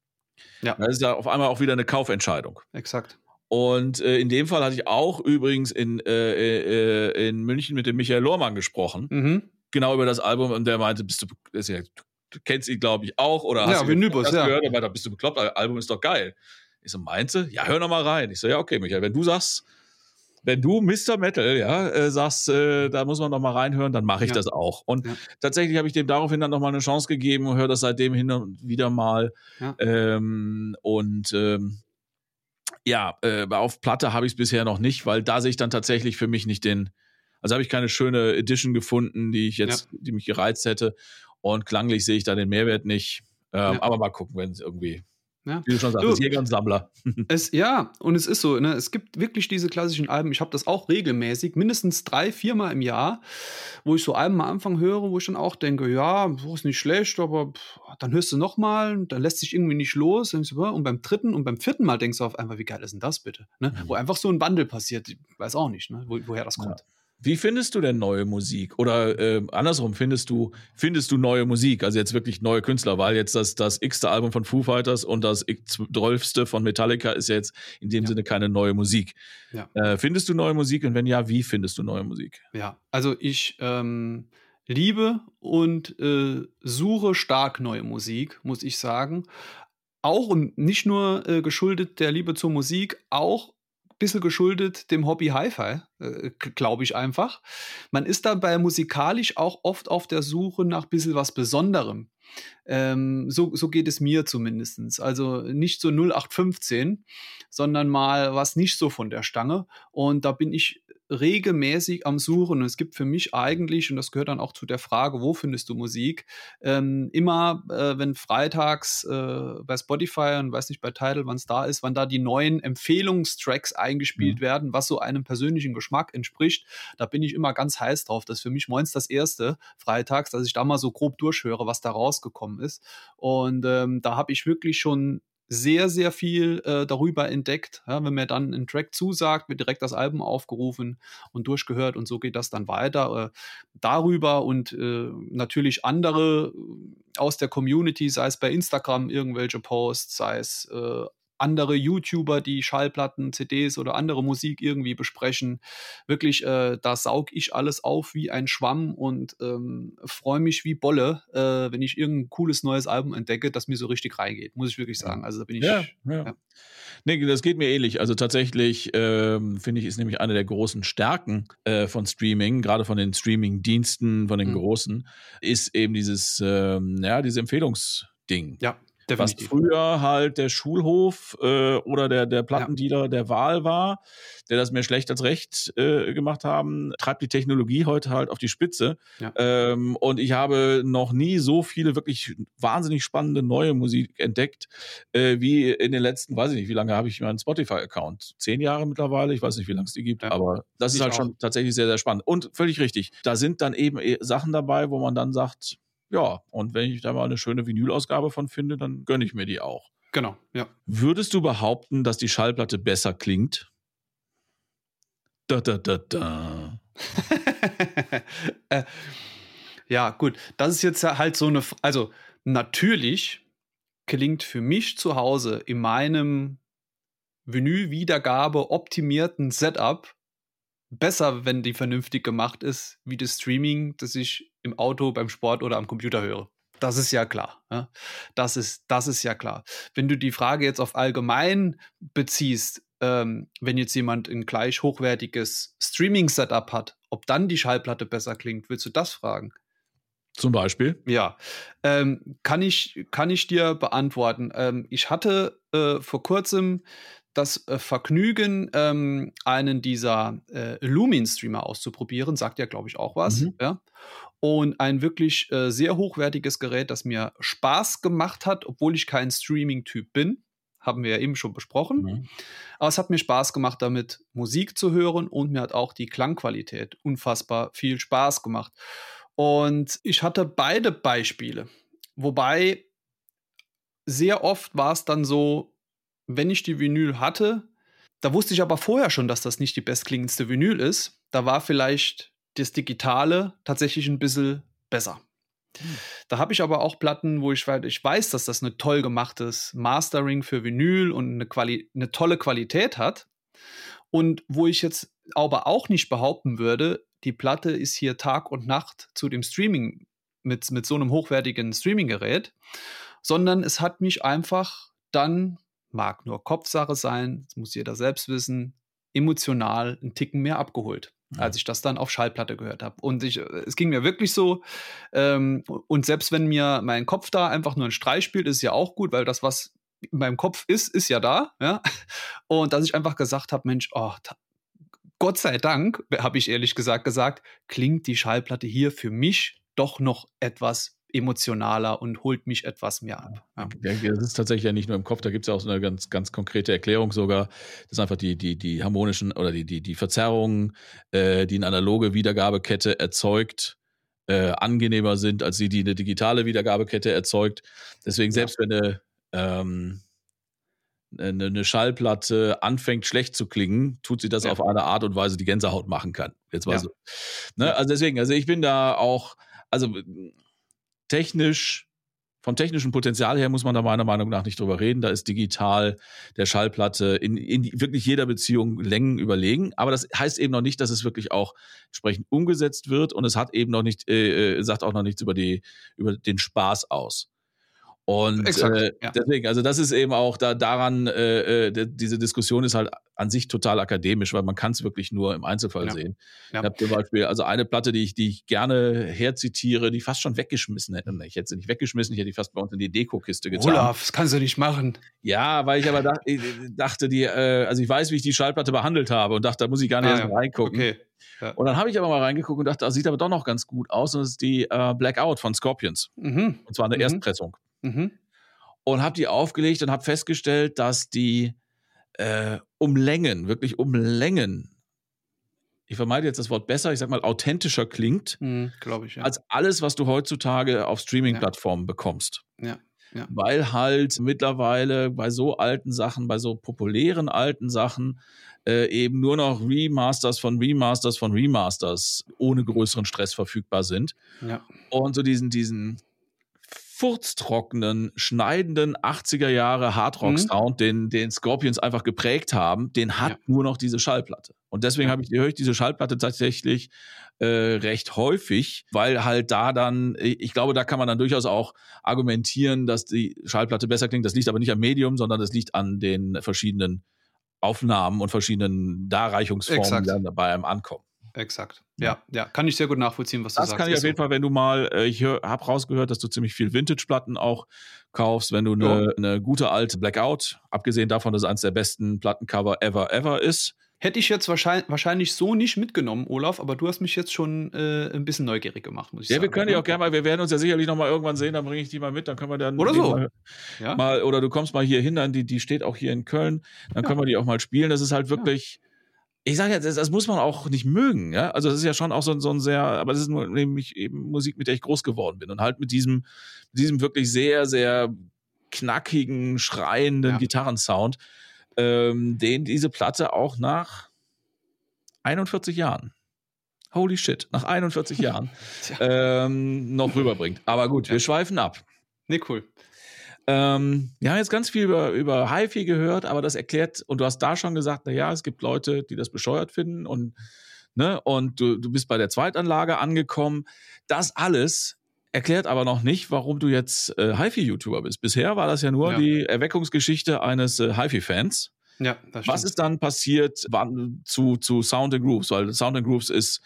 Speaker 2: Ja. Das ist ja auf einmal auch wieder eine Kaufentscheidung.
Speaker 1: Exakt.
Speaker 2: Und äh, in dem Fall hatte ich auch übrigens in, äh, äh, in München mit dem Michael Lohrmann gesprochen. Mhm. Genau über das Album und der meinte, bist du, ja du kennst ihn, glaube ich, auch. Oder
Speaker 1: hast ja, du
Speaker 2: das
Speaker 1: ja.
Speaker 2: gehört? Aber da bist du bekloppt, das Album ist doch geil. Ich so, meinte, ja, hör noch mal rein. Ich so, ja, okay, Michael, wenn du sagst, wenn du Mr. Metal, ja, äh, sagst, äh, da muss man noch mal reinhören, dann mache ich ja. das auch. Und ja. tatsächlich habe ich dem daraufhin dann noch mal eine Chance gegeben und höre das seitdem hin und wieder mal. Ja. Ähm, und ähm, ja, äh, auf Platte habe ich es bisher noch nicht, weil da sehe ich dann tatsächlich für mich nicht den, also habe ich keine schöne Edition gefunden, die ich jetzt, die mich gereizt hätte. Und klanglich sehe ich da den Mehrwert nicht. Ähm, ja. Aber mal gucken, wenn es irgendwie
Speaker 1: ja.
Speaker 2: Wie du schon sagst, du, Jäger und Sammler. [LAUGHS]
Speaker 1: es, ja, und es ist so, ne, es gibt wirklich diese klassischen Alben, ich habe das auch regelmäßig, mindestens drei, viermal im Jahr, wo ich so Alben am Anfang höre, wo ich dann auch denke, ja, ist nicht schlecht, aber pff, dann hörst du nochmal, dann lässt sich irgendwie nicht los. Und beim dritten und beim vierten Mal denkst du auf einmal, wie geil ist denn das bitte? Ne? Mhm. Wo einfach so ein Wandel passiert, ich weiß auch nicht, ne, wo, woher das kommt.
Speaker 2: Wie findest du denn neue Musik? Oder äh, andersrum, findest du, findest du neue Musik? Also jetzt wirklich neue Künstler, weil jetzt das, das x-te Album von Foo Fighters und das x-12. von Metallica ist ja jetzt in dem ja. Sinne keine neue Musik. Ja. Äh, findest du neue Musik und wenn ja, wie findest du neue Musik?
Speaker 1: Ja, also ich ähm, liebe und äh, suche stark neue Musik, muss ich sagen. Auch und nicht nur äh, geschuldet der Liebe zur Musik, auch bisschen geschuldet dem Hobby Hi-Fi, äh, glaube ich einfach. Man ist dabei musikalisch auch oft auf der Suche nach ein bisschen was Besonderem. Ähm, so, so geht es mir zumindest. Also nicht so 0815, sondern mal was nicht so von der Stange. Und da bin ich regelmäßig am Suchen. Und es gibt für mich eigentlich, und das gehört dann auch zu der Frage, wo findest du Musik, ähm, immer, äh, wenn freitags äh, bei Spotify und weiß nicht bei Tidal, wann es da ist, wann da die neuen Empfehlungstracks eingespielt mhm. werden, was so einem persönlichen Geschmack entspricht, da bin ich immer ganz heiß drauf. Das ist für mich moins das erste freitags, dass ich da mal so grob durchhöre, was da rausgekommen ist. Und ähm, da habe ich wirklich schon sehr, sehr viel äh, darüber entdeckt. Ja, wenn mir dann ein Track zusagt, wird direkt das Album aufgerufen und durchgehört und so geht das dann weiter. Äh, darüber und äh, natürlich andere äh, aus der Community, sei es bei Instagram irgendwelche Posts, sei es äh, andere YouTuber, die Schallplatten, CDs oder andere Musik irgendwie besprechen. Wirklich, äh, da saug ich alles auf wie ein Schwamm und ähm, freue mich wie Bolle, äh, wenn ich irgendein cooles neues Album entdecke, das mir so richtig reingeht, muss ich wirklich sagen. Also da bin ich.
Speaker 2: Ja, ja. ja. Nee, das geht mir ähnlich. Also tatsächlich ähm, finde ich, ist nämlich eine der großen Stärken äh, von Streaming, gerade von den Streaming-Diensten, von den mhm. großen, ist eben dieses, ähm, ja, dieses Empfehlungsding.
Speaker 1: Ja.
Speaker 2: Definitiv. Was früher halt der Schulhof äh, oder der, der Plattendealer ja. der Wahl war, der das mehr schlecht als recht äh, gemacht haben, treibt die Technologie heute halt auf die Spitze. Ja. Ähm, und ich habe noch nie so viele wirklich wahnsinnig spannende neue Musik entdeckt, äh, wie in den letzten, weiß ich nicht, wie lange habe ich meinen Spotify-Account? Zehn Jahre mittlerweile, ich weiß nicht, wie lange es die gibt, ja. aber das ich ist halt auch. schon tatsächlich sehr, sehr spannend. Und völlig richtig. Da sind dann eben äh, Sachen dabei, wo man dann sagt, ja, und wenn ich da mal eine schöne Vinylausgabe von finde, dann gönne ich mir die auch.
Speaker 1: Genau, ja.
Speaker 2: Würdest du behaupten, dass die Schallplatte besser klingt? Da, da, da, da. [LAUGHS]
Speaker 1: äh, ja, gut. Das ist jetzt halt so eine. Also, natürlich klingt für mich zu Hause in meinem Vinyl-Wiedergabe optimierten Setup besser, wenn die vernünftig gemacht ist, wie das Streaming, das ich im Auto, beim Sport oder am Computer höre. Das ist ja klar. Ja? Das, ist, das ist ja klar. Wenn du die Frage jetzt auf allgemein beziehst, ähm, wenn jetzt jemand ein gleich hochwertiges Streaming-Setup hat, ob dann die Schallplatte besser klingt, willst du das fragen?
Speaker 2: Zum Beispiel?
Speaker 1: Ja, ähm, kann, ich, kann ich dir beantworten. Ähm, ich hatte äh, vor kurzem das äh, Vergnügen, ähm, einen dieser äh, Lumin-Streamer auszuprobieren, sagt ja, glaube ich, auch was. Mhm. Ja? Und ein wirklich äh, sehr hochwertiges Gerät, das mir Spaß gemacht hat, obwohl ich kein Streaming-Typ bin. Haben wir ja eben schon besprochen. Mhm. Aber es hat mir Spaß gemacht, damit Musik zu hören und mir hat auch die Klangqualität unfassbar viel Spaß gemacht. Und ich hatte beide Beispiele. Wobei sehr oft war es dann so, wenn ich die Vinyl hatte, da wusste ich aber vorher schon, dass das nicht die bestklingendste Vinyl ist. Da war vielleicht das Digitale tatsächlich ein bisschen besser. Hm. Da habe ich aber auch Platten, wo ich, ich weiß, dass das eine toll gemachtes Mastering für Vinyl und eine, Quali eine tolle Qualität hat. Und wo ich jetzt aber auch nicht behaupten würde, die Platte ist hier Tag und Nacht zu dem Streaming mit, mit so einem hochwertigen Streaming-Gerät, sondern es hat mich einfach dann mag nur Kopfsache sein, das muss jeder selbst wissen, emotional einen Ticken mehr abgeholt. Als ich das dann auf Schallplatte gehört habe. Und ich, es ging mir wirklich so. Ähm, und selbst wenn mir mein Kopf da einfach nur ein Streich spielt, ist ja auch gut, weil das, was in meinem Kopf ist, ist ja da. Ja? [LAUGHS] Und dass ich einfach gesagt habe, Mensch, oh, Gott sei Dank, habe ich ehrlich gesagt gesagt, klingt die Schallplatte hier für mich doch noch etwas emotionaler und holt mich etwas mehr ab.
Speaker 2: Ja. Das ist tatsächlich ja nicht nur im Kopf, da gibt es ja auch so eine ganz, ganz konkrete Erklärung sogar, dass einfach die, die, die harmonischen oder die, die, die Verzerrungen, äh, die eine analoge Wiedergabekette erzeugt, äh, angenehmer sind, als die, die eine digitale Wiedergabekette erzeugt. Deswegen, selbst ja. wenn eine, ähm, eine, eine Schallplatte anfängt schlecht zu klingen, tut sie das ja. auf eine Art und Weise, die Gänsehaut machen kann. Jetzt mal so. Ne? Also deswegen, also ich bin da auch, also technisch vom technischen Potenzial her muss man da meiner Meinung nach nicht drüber reden. Da ist digital der Schallplatte in, in wirklich jeder Beziehung Längen überlegen. Aber das heißt eben noch nicht, dass es wirklich auch entsprechend umgesetzt wird und es hat eben noch nicht, äh, äh sagt auch noch nichts über die, über den Spaß aus. Und Exakt, äh, ja. deswegen, also das ist eben auch da daran, äh, äh diese Diskussion ist halt an sich total akademisch, weil man kann es wirklich nur im Einzelfall ja. sehen. Ja. Ich habe zum Beispiel, also eine Platte, die ich, die ich gerne herzitiere, die fast schon weggeschmissen hätte. Ich hätte sie nicht weggeschmissen, ich hätte die fast bei uns in die Deko-Kiste getan.
Speaker 1: Olaf, das kannst du nicht machen.
Speaker 2: Ja, weil ich aber dach, dachte, die, äh, also ich weiß, wie ich die Schallplatte behandelt habe und dachte, da muss ich gar nicht ah, erst reingucken. Okay. Ja. Und dann habe ich aber mal reingeguckt und dachte, das sieht aber doch noch ganz gut aus. Und das ist die äh, Blackout von Scorpions. Mhm. Und zwar eine mhm. Erstpressung. Mhm. Und habe die aufgelegt und habe festgestellt, dass die äh, um Längen, wirklich um Längen, ich vermeide jetzt das Wort besser, ich sag mal authentischer klingt,
Speaker 1: mhm, ich, ja.
Speaker 2: als alles, was du heutzutage auf Streaming-Plattformen ja. bekommst.
Speaker 1: Ja. Ja.
Speaker 2: Weil halt mittlerweile bei so alten Sachen, bei so populären alten Sachen, äh, eben nur noch Remasters von Remasters von Remasters ohne größeren Stress verfügbar sind.
Speaker 1: Ja.
Speaker 2: Und so diesen, diesen furztrockenen, schneidenden 80er Jahre Hardrock-Sound, mhm. den, den Scorpions einfach geprägt haben, den hat ja. nur noch diese Schallplatte. Und deswegen ja. habe ich, höre ich diese Schallplatte tatsächlich äh, recht häufig, weil halt da dann, ich glaube, da kann man dann durchaus auch argumentieren, dass die Schallplatte besser klingt. Das liegt aber nicht am Medium, sondern das liegt an den verschiedenen Aufnahmen und verschiedenen Darreichungsformen, Exakt. die dann bei einem ankommen.
Speaker 1: Exakt. Ja, ja, kann ich sehr gut nachvollziehen, was
Speaker 2: das
Speaker 1: du sagst.
Speaker 2: Das kann ich auf jeden Fall, wenn du mal, äh, ich habe rausgehört, dass du ziemlich viel Vintage-Platten auch kaufst, wenn du eine, oh. eine gute alte Blackout, abgesehen davon, dass es eines der besten Plattencover ever, ever ist.
Speaker 1: Hätte ich jetzt wahrscheinlich, wahrscheinlich so nicht mitgenommen, Olaf, aber du hast mich jetzt schon äh, ein bisschen neugierig gemacht, muss ich
Speaker 2: ja,
Speaker 1: sagen.
Speaker 2: Ja, wir können die auch gerne mal, wir werden uns ja sicherlich noch mal irgendwann sehen, dann bringe ich die mal mit, dann können wir dann.
Speaker 1: Oder so.
Speaker 2: Mal, ja. mal, oder du kommst mal hier hin, dann die, die steht auch hier in Köln, dann ja. können wir die auch mal spielen. Das ist halt wirklich. Ja ich sage jetzt, das, muss man auch nicht mögen, ja. Also das ist ja schon auch so, so ein sehr, aber das ist nur nämlich eben Musik, mit der ich groß geworden bin. Und halt mit diesem, mit diesem wirklich sehr, sehr knackigen, schreienden ja. Gitarrensound, ähm, den diese Platte auch nach 41 Jahren, holy shit, nach 41 [LAUGHS] Jahren ähm, noch rüberbringt. Aber gut, ja. wir schweifen ab.
Speaker 1: Nee, cool.
Speaker 2: Ähm, wir haben jetzt ganz viel über, über HiFi gehört, aber das erklärt, und du hast da schon gesagt, na ja, es gibt Leute, die das bescheuert finden und, ne, und du, du bist bei der Zweitanlage angekommen. Das alles erklärt aber noch nicht, warum du jetzt äh, HiFi-YouTuber bist. Bisher war das ja nur ja. die Erweckungsgeschichte eines äh, HiFi-Fans.
Speaker 1: Ja,
Speaker 2: das stimmt. Was ist dann passiert wann, zu, zu Sound and Grooves? Weil Sound and Grooves ist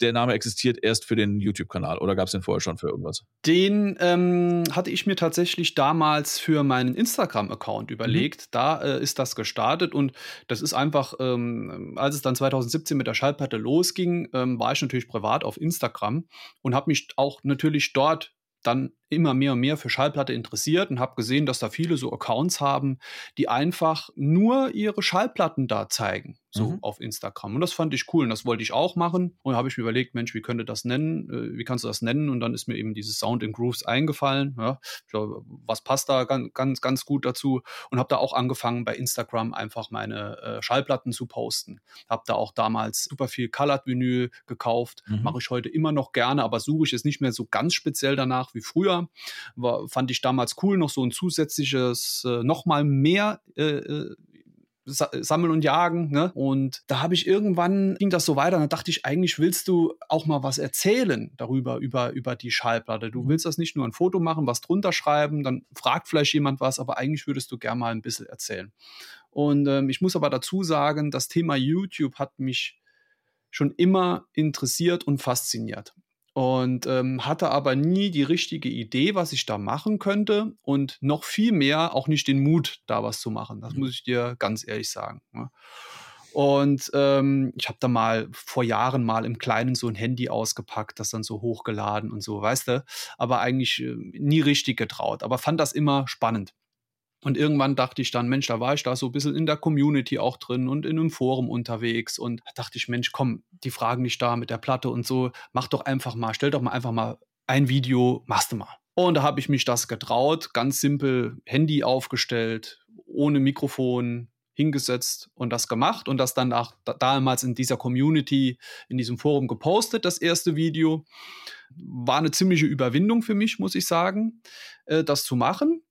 Speaker 2: der Name existiert erst für den YouTube-Kanal oder gab es den vorher schon für irgendwas?
Speaker 1: Den ähm, hatte ich mir tatsächlich damals für meinen Instagram-Account überlegt. Mhm. Da äh, ist das gestartet und das ist einfach, ähm, als es dann 2017 mit der Schallplatte losging, ähm, war ich natürlich privat auf Instagram und habe mich auch natürlich dort dann immer mehr und mehr für Schallplatte interessiert und habe gesehen, dass da viele so Accounts haben, die einfach nur ihre Schallplatten da zeigen so mhm. auf Instagram. Und das fand ich cool und das wollte ich auch machen. Und da habe ich mir überlegt, Mensch, wie könnte das nennen? Äh, wie kannst du das nennen? Und dann ist mir eben dieses Sound in Grooves eingefallen. Ja, was passt da ganz, ganz, ganz gut dazu? Und habe da auch angefangen, bei Instagram einfach meine äh, Schallplatten zu posten. Habe da auch damals super viel Colored-Vinyl gekauft. Mhm. Mache ich heute immer noch gerne, aber suche ich es nicht mehr so ganz speziell danach wie früher. War, fand ich damals cool, noch so ein zusätzliches, äh, nochmal mehr äh, äh sammeln und jagen. Ne? Und da habe ich irgendwann, ging das so weiter, dann dachte ich, eigentlich willst du auch mal was erzählen darüber, über, über die Schallplatte. Du mhm. willst das nicht nur ein Foto machen, was drunter schreiben, dann fragt vielleicht jemand was, aber eigentlich würdest du gerne mal ein bisschen erzählen. Und ähm, ich muss aber dazu sagen, das Thema YouTube hat mich schon immer interessiert und fasziniert und ähm, hatte aber nie die richtige Idee, was ich da machen könnte und noch viel mehr auch nicht den Mut, da was zu machen. Das mhm. muss ich dir ganz ehrlich sagen. Ne? Und ähm, ich habe da mal vor Jahren mal im Kleinen so ein Handy ausgepackt, das dann so hochgeladen und so, weißt du, aber eigentlich äh, nie richtig getraut, aber fand das immer spannend. Und irgendwann dachte ich dann, Mensch, da war ich da so ein bisschen in der Community auch drin und in einem Forum unterwegs. Und da dachte ich, Mensch, komm, die fragen dich da mit der Platte und so, mach doch einfach mal, stell doch mal einfach mal ein Video, machst du mal. Und da habe ich mich das getraut, ganz simpel Handy aufgestellt, ohne Mikrofon hingesetzt und das gemacht und das dann auch damals in dieser Community, in diesem Forum gepostet, das erste Video. War eine ziemliche Überwindung für mich, muss ich sagen, äh, das zu machen.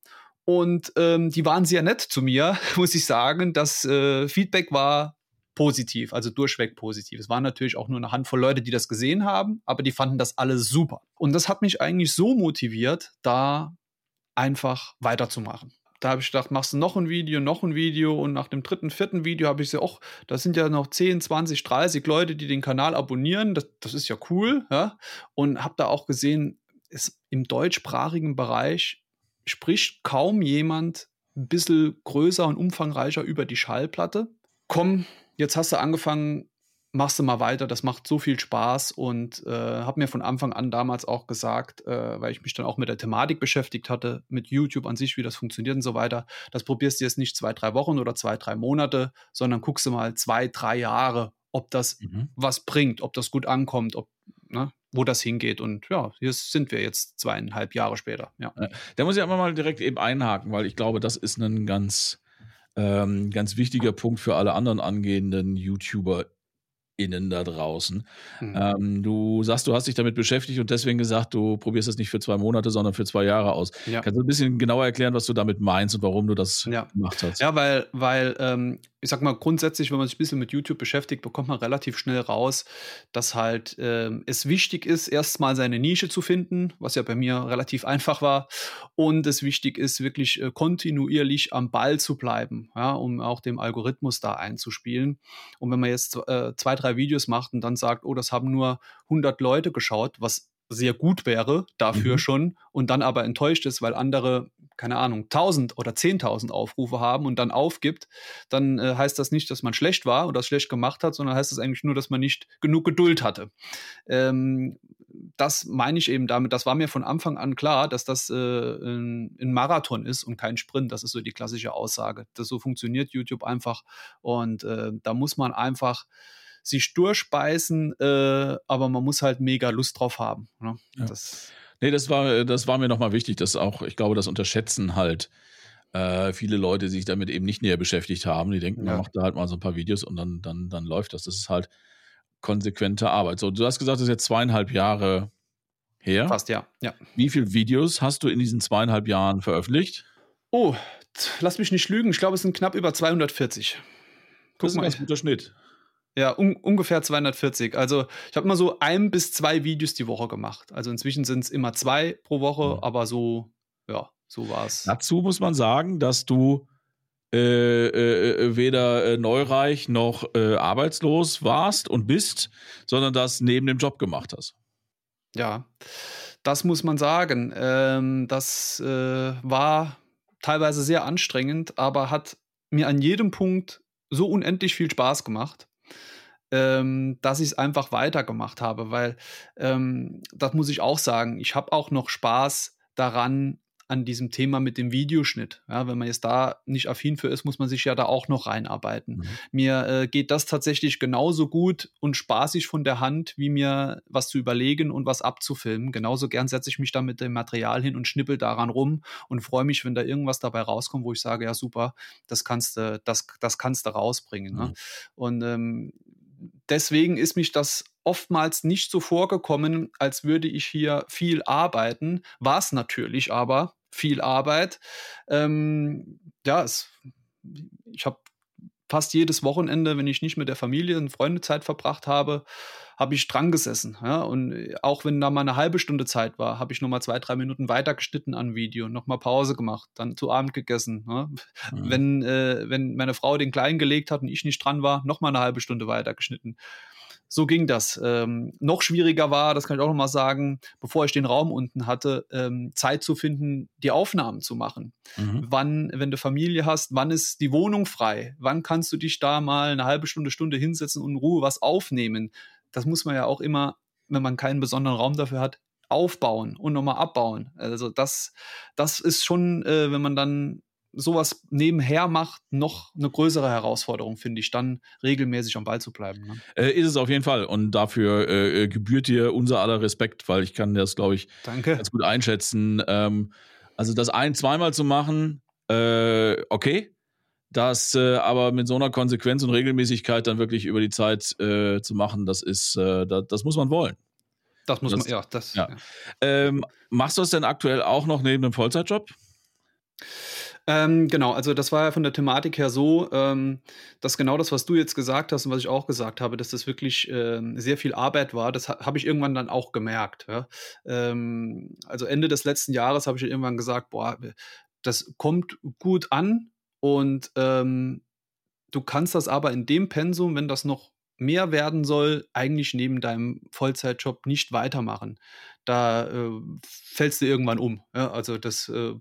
Speaker 1: Und ähm, die waren sehr nett zu mir, [LAUGHS] muss ich sagen. Das äh, Feedback war positiv, also durchweg positiv. Es waren natürlich auch nur eine Handvoll Leute, die das gesehen haben, aber die fanden das alle super. Und das hat mich eigentlich so motiviert, da einfach weiterzumachen da habe ich gedacht, machst du noch ein Video, noch ein Video und nach dem dritten, vierten Video habe ich sie auch, das sind ja noch 10, 20, 30 Leute, die den Kanal abonnieren, das, das ist ja cool, ja, und habe da auch gesehen, ist im deutschsprachigen Bereich spricht kaum jemand ein bisschen größer und umfangreicher über die Schallplatte. Komm, jetzt hast du angefangen, machst du mal weiter, das macht so viel Spaß und äh, habe mir von Anfang an damals auch gesagt, äh, weil ich mich dann auch mit der Thematik beschäftigt hatte, mit YouTube an sich, wie das funktioniert und so weiter, das probierst du jetzt nicht zwei, drei Wochen oder zwei, drei Monate, sondern guckst du mal zwei, drei Jahre, ob das mhm. was bringt, ob das gut ankommt, ob, ne, wo das hingeht. Und ja, hier sind wir jetzt zweieinhalb Jahre später. Ja.
Speaker 2: Da muss ich aber mal direkt eben einhaken, weil ich glaube, das ist ein ganz, ähm, ganz wichtiger Punkt für alle anderen angehenden YouTuber innen da draußen. Mhm. Ähm, du sagst, du hast dich damit beschäftigt und deswegen gesagt, du probierst es nicht für zwei Monate, sondern für zwei Jahre aus. Ja. Kannst du ein bisschen genauer erklären, was du damit meinst und warum du das
Speaker 1: ja.
Speaker 2: gemacht hast?
Speaker 1: Ja, weil, weil ähm, ich sag mal, grundsätzlich, wenn man sich ein bisschen mit YouTube beschäftigt, bekommt man relativ schnell raus, dass halt äh, es wichtig ist, erstmal seine Nische zu finden, was ja bei mir relativ einfach war. Und es wichtig ist, wirklich äh, kontinuierlich am Ball zu bleiben, ja, um auch dem Algorithmus da einzuspielen. Und wenn man jetzt äh, zwei, drei Videos macht und dann sagt, oh, das haben nur 100 Leute geschaut, was sehr gut wäre dafür mhm. schon und dann aber enttäuscht ist, weil andere, keine Ahnung, 1000 oder 10.000 Aufrufe haben und dann aufgibt, dann äh, heißt das nicht, dass man schlecht war oder schlecht gemacht hat, sondern heißt das eigentlich nur, dass man nicht genug Geduld hatte. Ähm, das meine ich eben damit, das war mir von Anfang an klar, dass das äh, ein, ein, Marathon ist und kein Sprint. Das ist so die klassische Aussage. Das so funktioniert YouTube einfach und äh, da muss man einfach sich durchbeißen, äh, aber man muss halt mega Lust drauf haben. Ne?
Speaker 2: Ja. Das nee, das war, das war mir nochmal wichtig, dass auch, ich glaube, das unterschätzen halt äh, viele Leute sich damit eben nicht näher beschäftigt haben. Die denken, ja. man macht da halt mal so ein paar Videos und dann, dann, dann läuft das. Das ist halt konsequente Arbeit. So, du hast gesagt, das ist jetzt zweieinhalb Jahre her.
Speaker 1: Fast, ja. ja.
Speaker 2: Wie viele Videos hast du in diesen zweieinhalb Jahren veröffentlicht?
Speaker 1: Oh, lass mich nicht lügen. Ich glaube, es sind knapp über 240.
Speaker 2: Guck das ist mal. ein ganz guter Schnitt.
Speaker 1: Ja, un ungefähr 240. Also ich habe immer so ein bis zwei Videos die Woche gemacht. Also inzwischen sind es immer zwei pro Woche, mhm. aber so, ja, so war es.
Speaker 2: Dazu muss man sagen, dass du äh, äh, äh weder äh, neureich noch äh, arbeitslos warst und bist, sondern das neben dem Job gemacht hast.
Speaker 1: Ja, das muss man sagen. Ähm, das äh, war teilweise sehr anstrengend, aber hat mir an jedem Punkt so unendlich viel Spaß gemacht ähm, dass ich es einfach weitergemacht habe, weil ähm, das muss ich auch sagen, ich habe auch noch Spaß daran, an diesem Thema mit dem Videoschnitt. Ja, wenn man jetzt da nicht affin für ist, muss man sich ja da auch noch reinarbeiten. Mhm. Mir äh, geht das tatsächlich genauso gut und spaßig von der Hand, wie mir was zu überlegen und was abzufilmen. Genauso gern setze ich mich da mit dem Material hin und schnippel daran rum und freue mich, wenn da irgendwas dabei rauskommt, wo ich sage, ja super, das kannst du, das, das kannst du rausbringen. Ne? Mhm. Und ähm, deswegen ist mich das oftmals nicht so vorgekommen, als würde ich hier viel arbeiten. War es natürlich aber viel Arbeit. Ähm, ja, es, ich habe fast jedes Wochenende, wenn ich nicht mit der Familie und Freunde Zeit verbracht habe, habe ich dran gesessen. Ja? Und auch wenn da mal eine halbe Stunde Zeit war, habe ich noch mal zwei, drei Minuten weitergeschnitten an Video, noch mal Pause gemacht, dann zu Abend gegessen. Ja? Mhm. Wenn, äh, wenn meine Frau den Kleinen gelegt hat und ich nicht dran war, noch mal eine halbe Stunde weitergeschnitten so ging das. Ähm, noch schwieriger war, das kann ich auch noch mal sagen, bevor ich den Raum unten hatte, ähm, Zeit zu finden, die Aufnahmen zu machen. Mhm. Wann, wenn du Familie hast, wann ist die Wohnung frei? Wann kannst du dich da mal eine halbe Stunde, Stunde hinsetzen und in Ruhe was aufnehmen? Das muss man ja auch immer, wenn man keinen besonderen Raum dafür hat, aufbauen und nochmal abbauen. Also das, das ist schon, äh, wenn man dann sowas nebenher macht, noch eine größere Herausforderung, finde ich, dann regelmäßig am Ball zu bleiben. Ne?
Speaker 2: Äh, ist es auf jeden Fall. Und dafür äh, äh gebührt dir unser aller Respekt, weil ich kann das, glaube ich,
Speaker 1: Danke.
Speaker 2: ganz gut einschätzen. Ähm, also das ein-, zweimal zu machen, äh, okay. Das äh, aber mit so einer Konsequenz und Regelmäßigkeit dann wirklich über die Zeit äh, zu machen, das ist, das, das, muss man wollen.
Speaker 1: Das muss das, man, ja, das. Ja.
Speaker 2: ja. Ähm, machst du das denn aktuell auch noch neben dem Vollzeitjob?
Speaker 1: Ähm, genau, also das war ja von der Thematik her so, ähm, dass genau das, was du jetzt gesagt hast und was ich auch gesagt habe, dass das wirklich äh, sehr viel Arbeit war, das ha habe ich irgendwann dann auch gemerkt. Ja? Ähm, also Ende des letzten Jahres habe ich irgendwann gesagt, boah, das kommt gut an und ähm, du kannst das aber in dem Pensum, wenn das noch mehr werden soll, eigentlich neben deinem Vollzeitjob nicht weitermachen. Da äh, fällst du irgendwann um. Ja? Also das äh,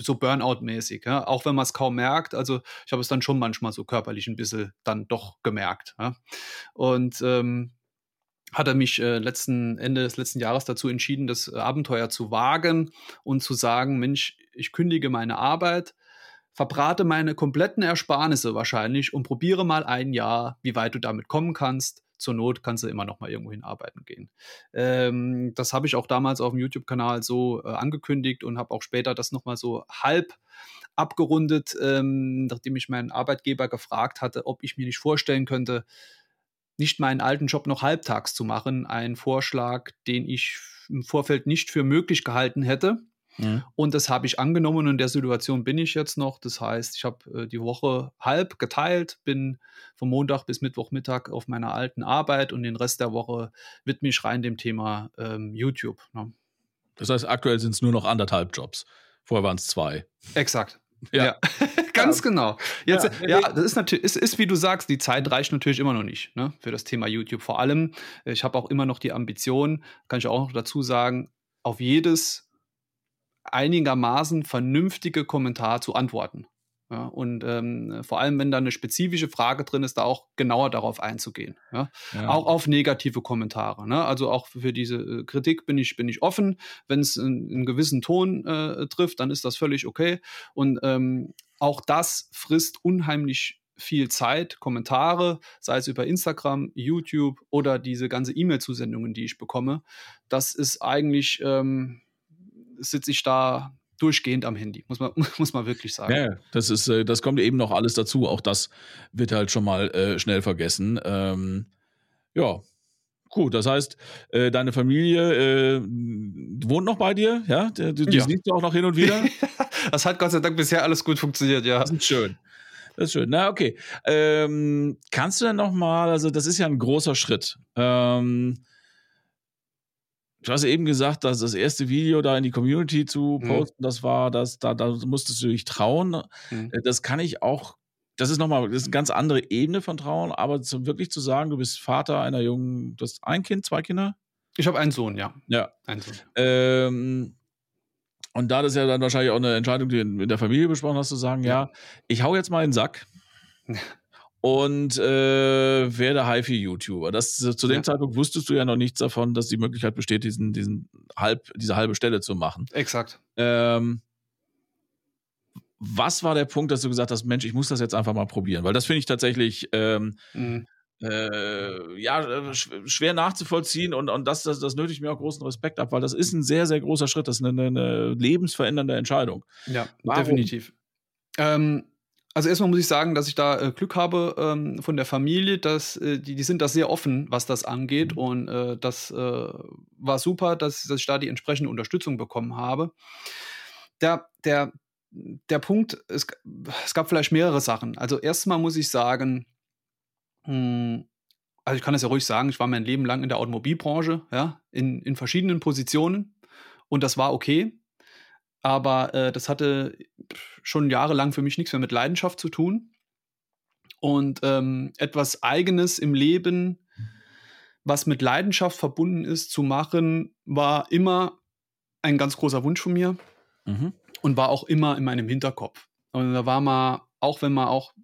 Speaker 1: so Burnout-mäßig. Ja? Auch wenn man es kaum merkt. Also ich habe es dann schon manchmal so körperlich ein bisschen dann doch gemerkt. Ja? Und ähm, hat er mich äh, letzten Ende des letzten Jahres dazu entschieden, das Abenteuer zu wagen und zu sagen, Mensch, ich kündige meine Arbeit, verbrate meine kompletten Ersparnisse wahrscheinlich und probiere mal ein Jahr, wie weit du damit kommen kannst. Zur Not kannst du immer noch mal irgendwo hinarbeiten gehen. Ähm, das habe ich auch damals auf dem YouTube-Kanal so äh, angekündigt und habe auch später das noch mal so halb abgerundet, ähm, nachdem ich meinen Arbeitgeber gefragt hatte, ob ich mir nicht vorstellen könnte, nicht meinen alten Job noch halbtags zu machen. Ein Vorschlag, den ich im Vorfeld nicht für möglich gehalten hätte. Und das habe ich angenommen und in der Situation bin ich jetzt noch. Das heißt, ich habe äh, die Woche halb geteilt, bin vom Montag bis Mittwochmittag auf meiner alten Arbeit und den Rest der Woche widme ich rein dem Thema ähm, YouTube. Ne?
Speaker 2: Das heißt, aktuell sind es nur noch anderthalb Jobs. Vorher waren es zwei.
Speaker 1: Exakt. [LAUGHS] Ja, ja. [LAUGHS] ganz genau. Jetzt, ja, ja, das ist natürlich, ist, ist wie du sagst, die Zeit reicht natürlich immer noch nicht ne, für das Thema YouTube. Vor allem, ich habe auch immer noch die Ambition, kann ich auch noch dazu sagen, auf jedes einigermaßen vernünftige Kommentar zu antworten. Ja, und ähm, vor allem, wenn da eine spezifische Frage drin ist, da auch genauer darauf einzugehen. Ja? ja. Auch auf negative Kommentare. Ne? Also auch für diese äh, Kritik bin ich, bin ich offen. Wenn es einen, gewissen Ton äh, trifft, dann ist das völlig okay. Und ähm, auch das frisst unheimlich viel Zeit, Kommentare, sei es über Instagram, YouTube oder diese ganze E-Mail-Zusendungen, die ich bekomme. Das ist eigentlich. Ähm, sitze ich da durchgehend am Handy, muss man, [LAUGHS] muss man wirklich sagen.
Speaker 2: Ja, das ist, äh, das kommt eben noch alles dazu. Auch das wird halt schon mal äh, schnell vergessen. Ähm, ja, Gut, das heißt, äh, deine Familie äh, wohnt noch bei dir, ja? Die, die ja. siehst du auch noch hin und wieder. [LAUGHS]
Speaker 1: das hat Gott sei Dank bisher alles gut funktioniert, ja.
Speaker 2: Das ist schön. Das ist schön. Na, okay. Ähm, kannst du denn noch mal, also das ist ja ein großer Schritt. Ähm, Du hast eben gesagt, dass das erste Video da in die Community zu mhm. posten, mhm. das war, das, da, da musstest du dich trauen. Mhm. Äh, das kann ich auch, das ist nochmal, das ist eine ganz andere Ebene von Trauen, aber zu, wirklich zu sagen, du bist Vater einer jungen, du hast ein Kind, zwei Kinder?
Speaker 1: Ich habe einen Sohn, ja.
Speaker 2: Ja. Einen Sohn. Ähm, und da das ja dann wahrscheinlich auch eine Entscheidung, die du in der Familie besprochen hast, zu sagen, ja, ja ich hau jetzt mal in den Sack. Und äh, werde HiFi-YouTuber. Das, zu dem ja. Zeitpunkt wusstest du ja noch nichts davon, dass die Möglichkeit besteht, diesen, diesen halb, diese halbe Stelle zu machen.
Speaker 1: Exakt.
Speaker 2: Ähm, was war der Punkt, dass du gesagt hast, Mensch, ich muss das jetzt einfach mal probieren? Weil das finde ich tatsächlich ähm, mhm. äh, ja, schwer nachzuvollziehen und, und das, das, das nötigt mir auch großen Respekt ab, weil das ist ein sehr, sehr großer Schritt. Das ist eine, eine lebensverändernde Entscheidung.
Speaker 1: Ja, Warum? definitiv. Ähm, also erstmal muss ich sagen, dass ich da äh, Glück habe ähm, von der Familie, dass äh, die, die sind da sehr offen, was das angeht. Und äh, das äh, war super, dass, dass ich da die entsprechende Unterstützung bekommen habe. Der, der, der Punkt, es, es gab vielleicht mehrere Sachen. Also erstmal muss ich sagen, mh, hm, also ich kann es ja ruhig sagen, ich war mein Leben lang in der Automobilbranche, ja, in, in verschiedenen Positionen und das war okay. Aber äh, das hatte schon jahrelang für mich nichts mehr mit Leidenschaft zu tun. Und ähm, etwas Eigenes im Leben, was mit Leidenschaft verbunden ist, zu machen, war immer ein ganz großer Wunsch von mir mhm. und war auch immer in meinem Hinterkopf. Und da war man, auch wenn man auch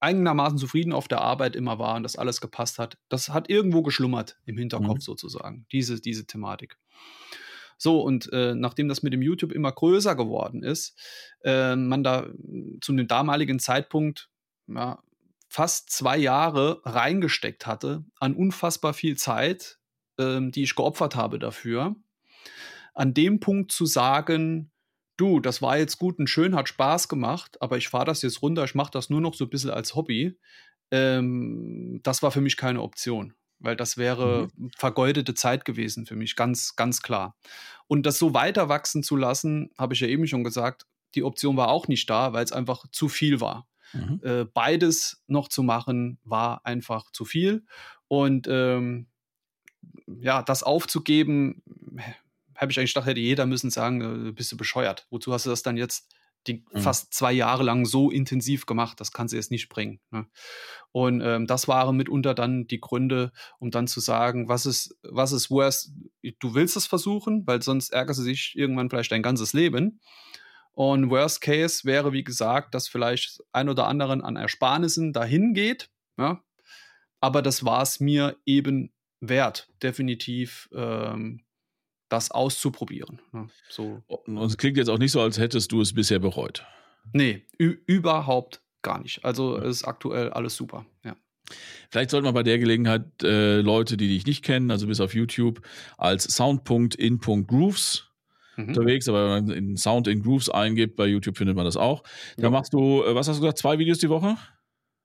Speaker 1: eigenermaßen zufrieden auf der Arbeit immer war und das alles gepasst hat, das hat irgendwo geschlummert im Hinterkopf mhm. sozusagen, diese, diese Thematik. So, und äh, nachdem das mit dem YouTube immer größer geworden ist, äh, man da zu dem damaligen Zeitpunkt ja, fast zwei Jahre reingesteckt hatte an unfassbar viel Zeit, äh, die ich geopfert habe dafür, an dem Punkt zu sagen, du, das war jetzt gut und schön, hat Spaß gemacht, aber ich fahre das jetzt runter, ich mache das nur noch so ein bisschen als Hobby, ähm, das war für mich keine Option, weil das wäre mhm. vergeudete Zeit gewesen für mich, ganz, ganz klar. Und das so weiter wachsen zu lassen, habe ich ja eben schon gesagt, die Option war auch nicht da, weil es einfach zu viel war. Mhm. Äh, beides noch zu machen, war einfach zu viel. Und ähm, ja, das aufzugeben, habe ich eigentlich gedacht, hätte jeder müssen sagen, äh, bist du bescheuert. Wozu hast du das dann jetzt die mhm. fast zwei Jahre lang so intensiv gemacht? Das kannst du jetzt nicht bringen. Ne? Und ähm, das waren mitunter dann die Gründe, um dann zu sagen, was ist, was ist worst? Du willst es versuchen, weil sonst ärgerst du dich irgendwann vielleicht dein ganzes Leben. Und Worst Case wäre, wie gesagt, dass vielleicht ein oder anderen an Ersparnissen dahin geht. Ja? Aber das war es mir eben wert, definitiv ähm, das auszuprobieren. Ja,
Speaker 2: so. Und es klingt jetzt auch nicht so, als hättest du es bisher bereut.
Speaker 1: Nee, überhaupt gar nicht. Also ja. ist aktuell alles super, ja.
Speaker 2: Vielleicht sollte man bei der Gelegenheit äh, Leute, die dich nicht kennen, also bis auf YouTube, als Sound.in.grooves mhm. unterwegs, aber wenn man in Sound in Grooves eingibt, bei YouTube findet man das auch. Da ja. machst du, äh, was hast du gesagt, zwei Videos die Woche?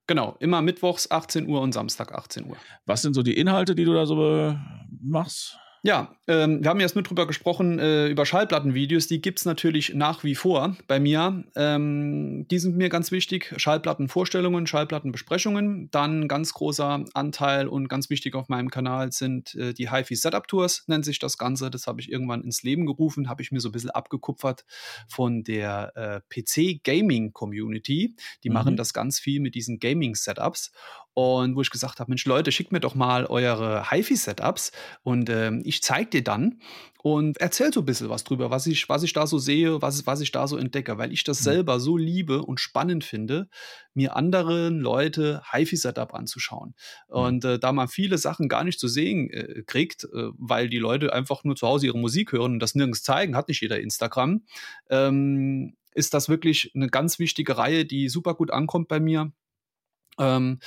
Speaker 1: Genau, immer mittwochs 18 Uhr und Samstag 18 Uhr.
Speaker 2: Was sind so die Inhalte, die du da so machst?
Speaker 1: Ja, ähm, wir haben jetzt nur drüber gesprochen, äh, über Schallplattenvideos. Die gibt es natürlich nach wie vor bei mir. Ähm, die sind mir ganz wichtig. Schallplattenvorstellungen, Schallplattenbesprechungen. Dann ganz großer Anteil und ganz wichtig auf meinem Kanal sind äh, die HiFi Setup Tours, nennt sich das Ganze. Das habe ich irgendwann ins Leben gerufen, habe ich mir so ein bisschen abgekupfert von der äh, PC Gaming Community. Die mhm. machen das ganz viel mit diesen Gaming Setups. Und wo ich gesagt habe, Mensch Leute, schickt mir doch mal eure HiFi-Setups und ähm, ich zeige dir dann und erzähl so ein bisschen was drüber, was ich, was ich da so sehe, was, was ich da so entdecke, weil ich das mhm. selber so liebe und spannend finde, mir anderen Leute HiFi-Setup anzuschauen. Mhm. Und äh, da man viele Sachen gar nicht zu sehen äh, kriegt, äh, weil die Leute einfach nur zu Hause ihre Musik hören und das nirgends zeigen, hat nicht jeder Instagram, ähm, ist das wirklich eine ganz wichtige Reihe, die super gut ankommt bei mir. Ähm,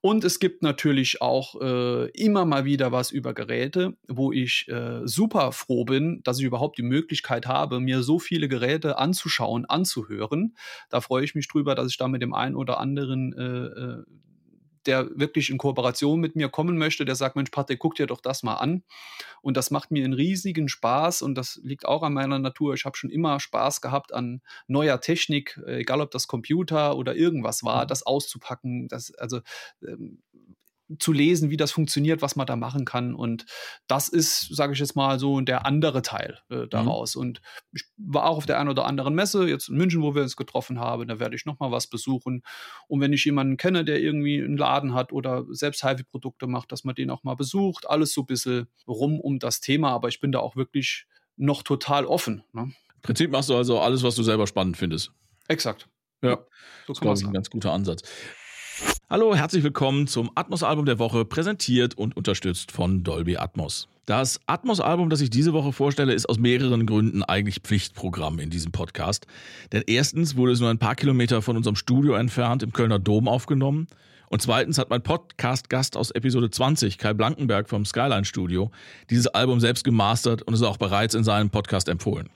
Speaker 1: und es gibt natürlich auch äh, immer mal wieder was über Geräte, wo ich äh, super froh bin, dass ich überhaupt die Möglichkeit habe, mir so viele Geräte anzuschauen, anzuhören. Da freue ich mich drüber, dass ich da mit dem einen oder anderen äh, äh der wirklich in Kooperation mit mir kommen möchte, der sagt, Mensch, Patrick, guck dir doch das mal an. Und das macht mir einen riesigen Spaß und das liegt auch an meiner Natur. Ich habe schon immer Spaß gehabt an neuer Technik, egal ob das Computer oder irgendwas war, mhm. das auszupacken. Das, also ähm, zu lesen, wie das funktioniert, was man da machen kann. Und das ist, sage ich jetzt mal, so der andere Teil äh, mhm. daraus. Mhm. Und ich war auch auf der einen oder anderen Messe, jetzt in München, wo wir uns getroffen haben, da werde ich nochmal was besuchen. Und wenn ich jemanden kenne, der irgendwie einen Laden hat oder selbst HIFI-Produkte macht, dass man den auch mal besucht. Alles so ein bisschen rum um das Thema, aber ich bin da auch wirklich noch total offen. Ne?
Speaker 2: Im Prinzip machst du also alles, was du selber spannend findest.
Speaker 1: Exakt.
Speaker 2: Ja, ja so das ist ein ganz guter Ansatz. Hallo, herzlich willkommen zum Atmos-Album der Woche, präsentiert und unterstützt von Dolby Atmos. Das Atmos-Album, das ich diese Woche vorstelle, ist aus mehreren Gründen eigentlich Pflichtprogramm in diesem Podcast. Denn erstens wurde es nur ein paar Kilometer von unserem Studio entfernt im Kölner Dom aufgenommen. Und zweitens hat mein Podcast-Gast aus Episode 20, Kai Blankenberg vom Skyline Studio, dieses Album selbst gemastert und es auch bereits in seinem Podcast empfohlen.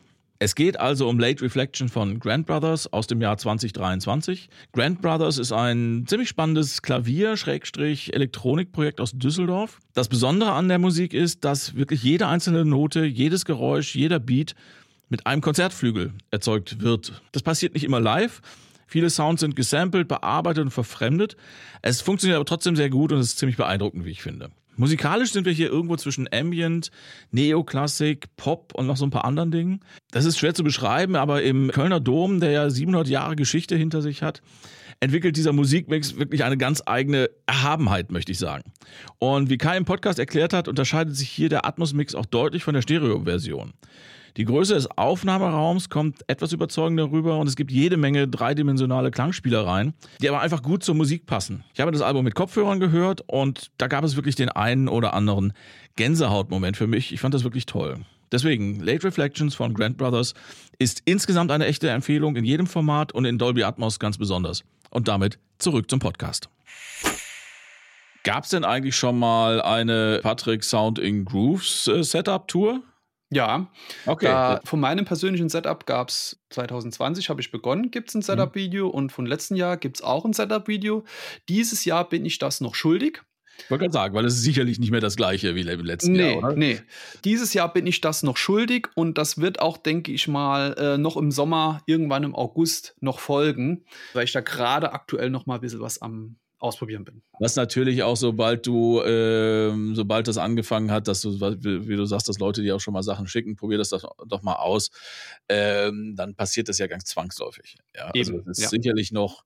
Speaker 2: Es geht also um Late Reflection von Grand Brothers aus dem Jahr 2023. Grand Brothers ist ein ziemlich spannendes Klavier-Elektronikprojekt aus Düsseldorf. Das Besondere an der Musik ist, dass wirklich jede einzelne Note, jedes Geräusch, jeder Beat mit einem Konzertflügel erzeugt wird. Das passiert nicht immer live. Viele Sounds sind gesampelt, bearbeitet und verfremdet. Es funktioniert aber trotzdem sehr gut und es ist ziemlich beeindruckend, wie ich finde. Musikalisch sind wir hier irgendwo zwischen Ambient, Neoklassik, Pop und noch so ein paar anderen Dingen. Das ist schwer zu beschreiben, aber im Kölner Dom, der ja 700 Jahre Geschichte hinter sich hat, entwickelt dieser Musikmix wirklich eine ganz eigene Erhabenheit, möchte ich sagen. Und wie Kai im Podcast erklärt hat, unterscheidet sich hier der Atmos-Mix auch deutlich von der Stereo-Version. Die Größe des Aufnahmeraums kommt etwas überzeugender rüber und es gibt jede Menge dreidimensionale Klangspielereien, die aber einfach gut zur Musik passen. Ich habe das Album mit Kopfhörern gehört und da gab es wirklich den einen oder anderen Gänsehautmoment für mich. Ich fand das wirklich toll. Deswegen, Late Reflections von Grant Brothers ist insgesamt eine echte Empfehlung in jedem Format und in Dolby Atmos ganz besonders. Und damit zurück zum Podcast. Gab es denn eigentlich schon mal eine Patrick Sound in Grooves äh, Setup Tour?
Speaker 1: Ja,
Speaker 2: Okay.
Speaker 1: da, von meinem persönlichen Setup gab es 2020, habe ich begonnen, gibt es ein
Speaker 2: Mhm.
Speaker 1: Setup-Video und von letzten Jahr gibt es auch ein Setup-Video. Dieses Jahr bin ich das noch schuldig.
Speaker 2: Ich wollte gerade sagen, weil es ist sicherlich nicht mehr das gleiche wie im letzten
Speaker 1: Nee,
Speaker 2: Jahr, oder?
Speaker 1: nee. Dieses Jahr bin ich das noch schuldig und das wird auch, denke ich mal, äh, noch im Sommer, irgendwann im August noch folgen, weil ich da gerade aktuell noch mal ein bisschen was am Ausprobieren bin.
Speaker 2: Was natürlich auch, sobald du, ähm, sobald das angefangen hat, dass du, wie du sagst, dass Leute dir auch schon mal Sachen schicken, probier das doch, doch mal aus, ähm, dann passiert das ja ganz zwangsläufig. Ja, also
Speaker 1: Eben,
Speaker 2: es ist
Speaker 1: ja.
Speaker 2: sicherlich noch,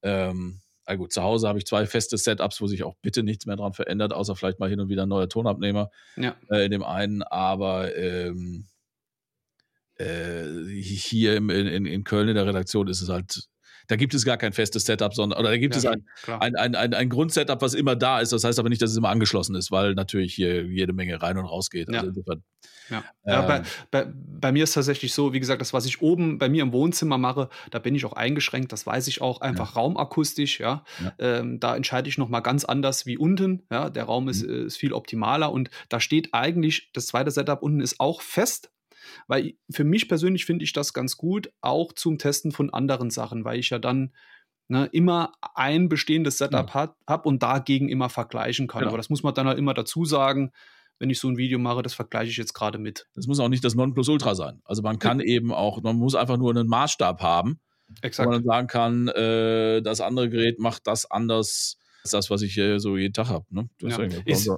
Speaker 2: ähm, na gut, zu Hause habe ich zwei feste Setups, wo sich auch bitte nichts mehr dran verändert, außer vielleicht mal hin und wieder ein neuer Tonabnehmer
Speaker 1: Ja,
Speaker 2: äh, in dem einen, aber ähm, äh, hier im, in, in Köln in der Redaktion ist es halt, da gibt es gar kein festes Setup, sondern, oder da gibt
Speaker 1: ja,
Speaker 2: es ein,
Speaker 1: klar.
Speaker 2: ein, ein, ein, ein Grundsetup, was immer da ist. Das heißt aber nicht, dass es immer angeschlossen ist, weil natürlich hier jede Menge rein und raus geht.
Speaker 1: Ja.
Speaker 2: Also insofern,
Speaker 1: Ja. Ja, bei,
Speaker 2: ähm,
Speaker 1: bei, bei mir ist tatsächlich so, wie gesagt, das, was ich oben bei mir im Wohnzimmer mache, da bin ich auch eingeschränkt, das weiß ich auch, einfach raumakustisch, ja.
Speaker 2: Ja.
Speaker 1: Ähm, da entscheide ich nochmal ganz anders wie unten, ja. Der Raum ist,
Speaker 2: Mhm.
Speaker 1: äh, ist viel optimaler und da steht eigentlich, das zweite Setup unten ist auch fest, weil für mich persönlich finde ich das ganz gut, auch zum Testen von anderen Sachen, weil ich ja dann ne, immer ein bestehendes Setup
Speaker 2: Genau.
Speaker 1: habe und dagegen immer vergleichen kann.
Speaker 2: Genau.
Speaker 1: Aber das muss man dann halt immer dazu sagen, wenn ich so ein Video mache, das vergleiche ich jetzt gerade mit.
Speaker 2: das muss auch nicht das Nonplusultra sein. Also man kann eben auch, man muss einfach nur einen Maßstab haben, wo
Speaker 1: Exakt.
Speaker 2: man dann sagen kann, äh, das andere Gerät macht das anders als das, was ich hier so jeden Tag habe. Ne?
Speaker 1: Ja. Ist,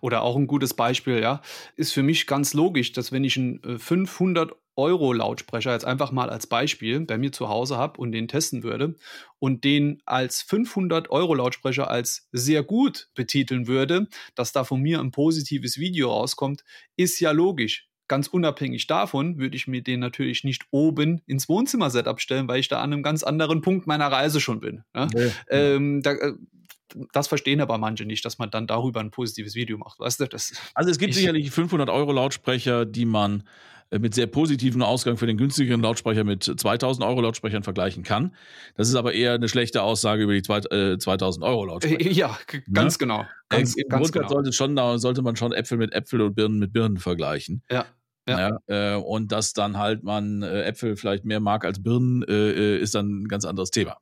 Speaker 1: oder auch ein gutes Beispiel, ja, ist für mich ganz logisch, dass wenn ich einen äh, 500 Euro Lautsprecher jetzt einfach mal als Beispiel bei mir zu Hause habe und den testen würde und den als 500 Euro Lautsprecher als sehr gut betiteln würde, dass da von mir ein positives Video rauskommt, ist ja logisch. Ganz unabhängig davon würde ich mir den natürlich nicht oben ins Wohnzimmer-Setup stellen, weil ich da an einem ganz anderen Punkt meiner Reise schon bin. Ja?
Speaker 2: Nee.
Speaker 1: Ähm, da, äh, das verstehen aber manche nicht, dass man dann darüber ein positives Video macht. Weißt du, das [LAUGHS]
Speaker 2: Also es gibt
Speaker 1: Ich-
Speaker 2: sicherlich 500 Euro Lautsprecher, die man äh, mit sehr positiven Ausgang für den günstigeren Lautsprecher mit 2000 Euro Lautsprechern vergleichen kann. Das ist aber eher eine schlechte Aussage über die zwei, äh, 2000 Euro Lautsprecher.
Speaker 1: ja, ganz genau. Ganz,
Speaker 2: Im
Speaker 1: ganz genau.
Speaker 2: sollte, schon, sollte man schon Äpfel mit Äpfel und Birnen mit Birnen vergleichen.
Speaker 1: Ja, ja.
Speaker 2: Ja, äh, und dass dann halt man äh, Äpfel vielleicht mehr mag als Birnen, äh, ist dann ein ganz anderes Thema.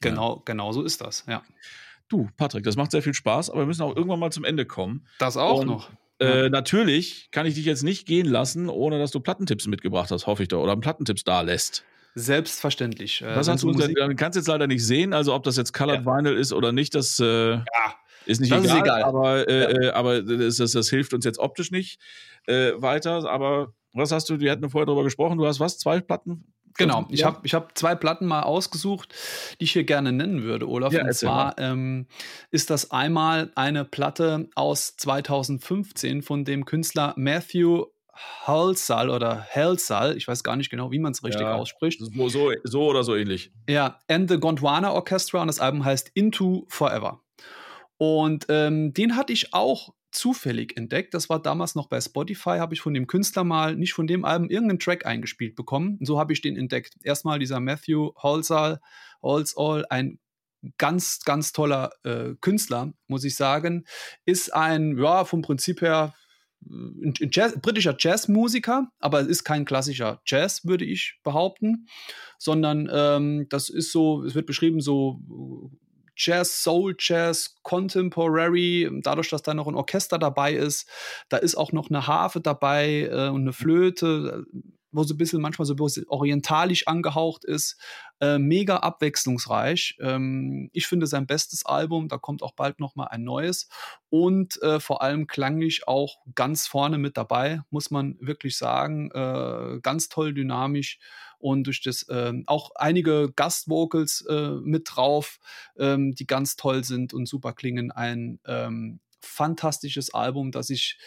Speaker 1: Genau, genau so ist das. Ja.
Speaker 2: Du, Patrick, das macht sehr viel Spaß, aber wir müssen auch irgendwann mal zum Ende kommen.
Speaker 1: Das auch
Speaker 2: Und,
Speaker 1: noch.
Speaker 2: Äh, natürlich kann ich dich jetzt nicht gehen lassen, ohne dass du Plattentipps mitgebracht hast, hoffe ich doch, oder Plattentipps da lässt.
Speaker 1: Selbstverständlich. Äh, wenn
Speaker 2: hast du?
Speaker 1: Musik-
Speaker 2: Du kannst jetzt leider nicht sehen, also ob das jetzt Colored Vinyl ist oder nicht, das äh,
Speaker 1: Ja,
Speaker 2: ist nicht
Speaker 1: Das ist
Speaker 2: egal,
Speaker 1: egal.
Speaker 2: aber, äh, äh, aber das, das, das hilft uns jetzt optisch nicht äh, weiter. Aber was hast du, wir hatten vorher drüber gesprochen, du hast was, zwei Platten?
Speaker 1: Genau, ich habe ich hab zwei Platten mal ausgesucht, die ich hier gerne nennen würde, Olaf.
Speaker 2: Ja,
Speaker 1: und zwar ähm, ist das einmal eine Platte aus 2015 von dem Künstler Matthew Halsall oder Halsall, ich weiß gar nicht genau, wie man es richtig
Speaker 2: Ja.
Speaker 1: ausspricht.
Speaker 2: So, so, so oder so ähnlich.
Speaker 1: Ja, and the Gondwana Orchestra und das Album heißt Into Forever. Und ähm, den hatte ich auch zufällig entdeckt. Das war damals noch bei Spotify, habe ich von dem Künstler mal, nicht von dem Album, irgendeinen Track eingespielt bekommen. Und so habe ich den entdeckt. Erstmal dieser Matthew Holsall, Holsall, ein ganz, ganz toller äh, Künstler, muss ich sagen. Ist ein, ja, vom Prinzip her äh, ein Jazz, britischer Jazzmusiker, aber es ist kein klassischer Jazz, würde ich behaupten, sondern ähm, das ist so, es wird beschrieben so Jazz, Soul Jazz, Contemporary, dadurch, dass da noch ein Orchester dabei ist, da ist auch noch eine Harfe dabei äh, und eine Flöte, äh, wo so ein bisschen manchmal so ein bisschen orientalisch angehaucht ist. Äh, mega abwechslungsreich. Ähm, ich finde sein bestes Album, da kommt auch bald noch mal ein neues und äh, vor allem klanglich auch ganz vorne mit dabei, muss man wirklich sagen. Äh, ganz toll dynamisch und durch das ähm, auch einige Gastvocals äh, mit drauf, ähm, die ganz toll sind und super klingen. Ein ähm, fantastisches Album, das ich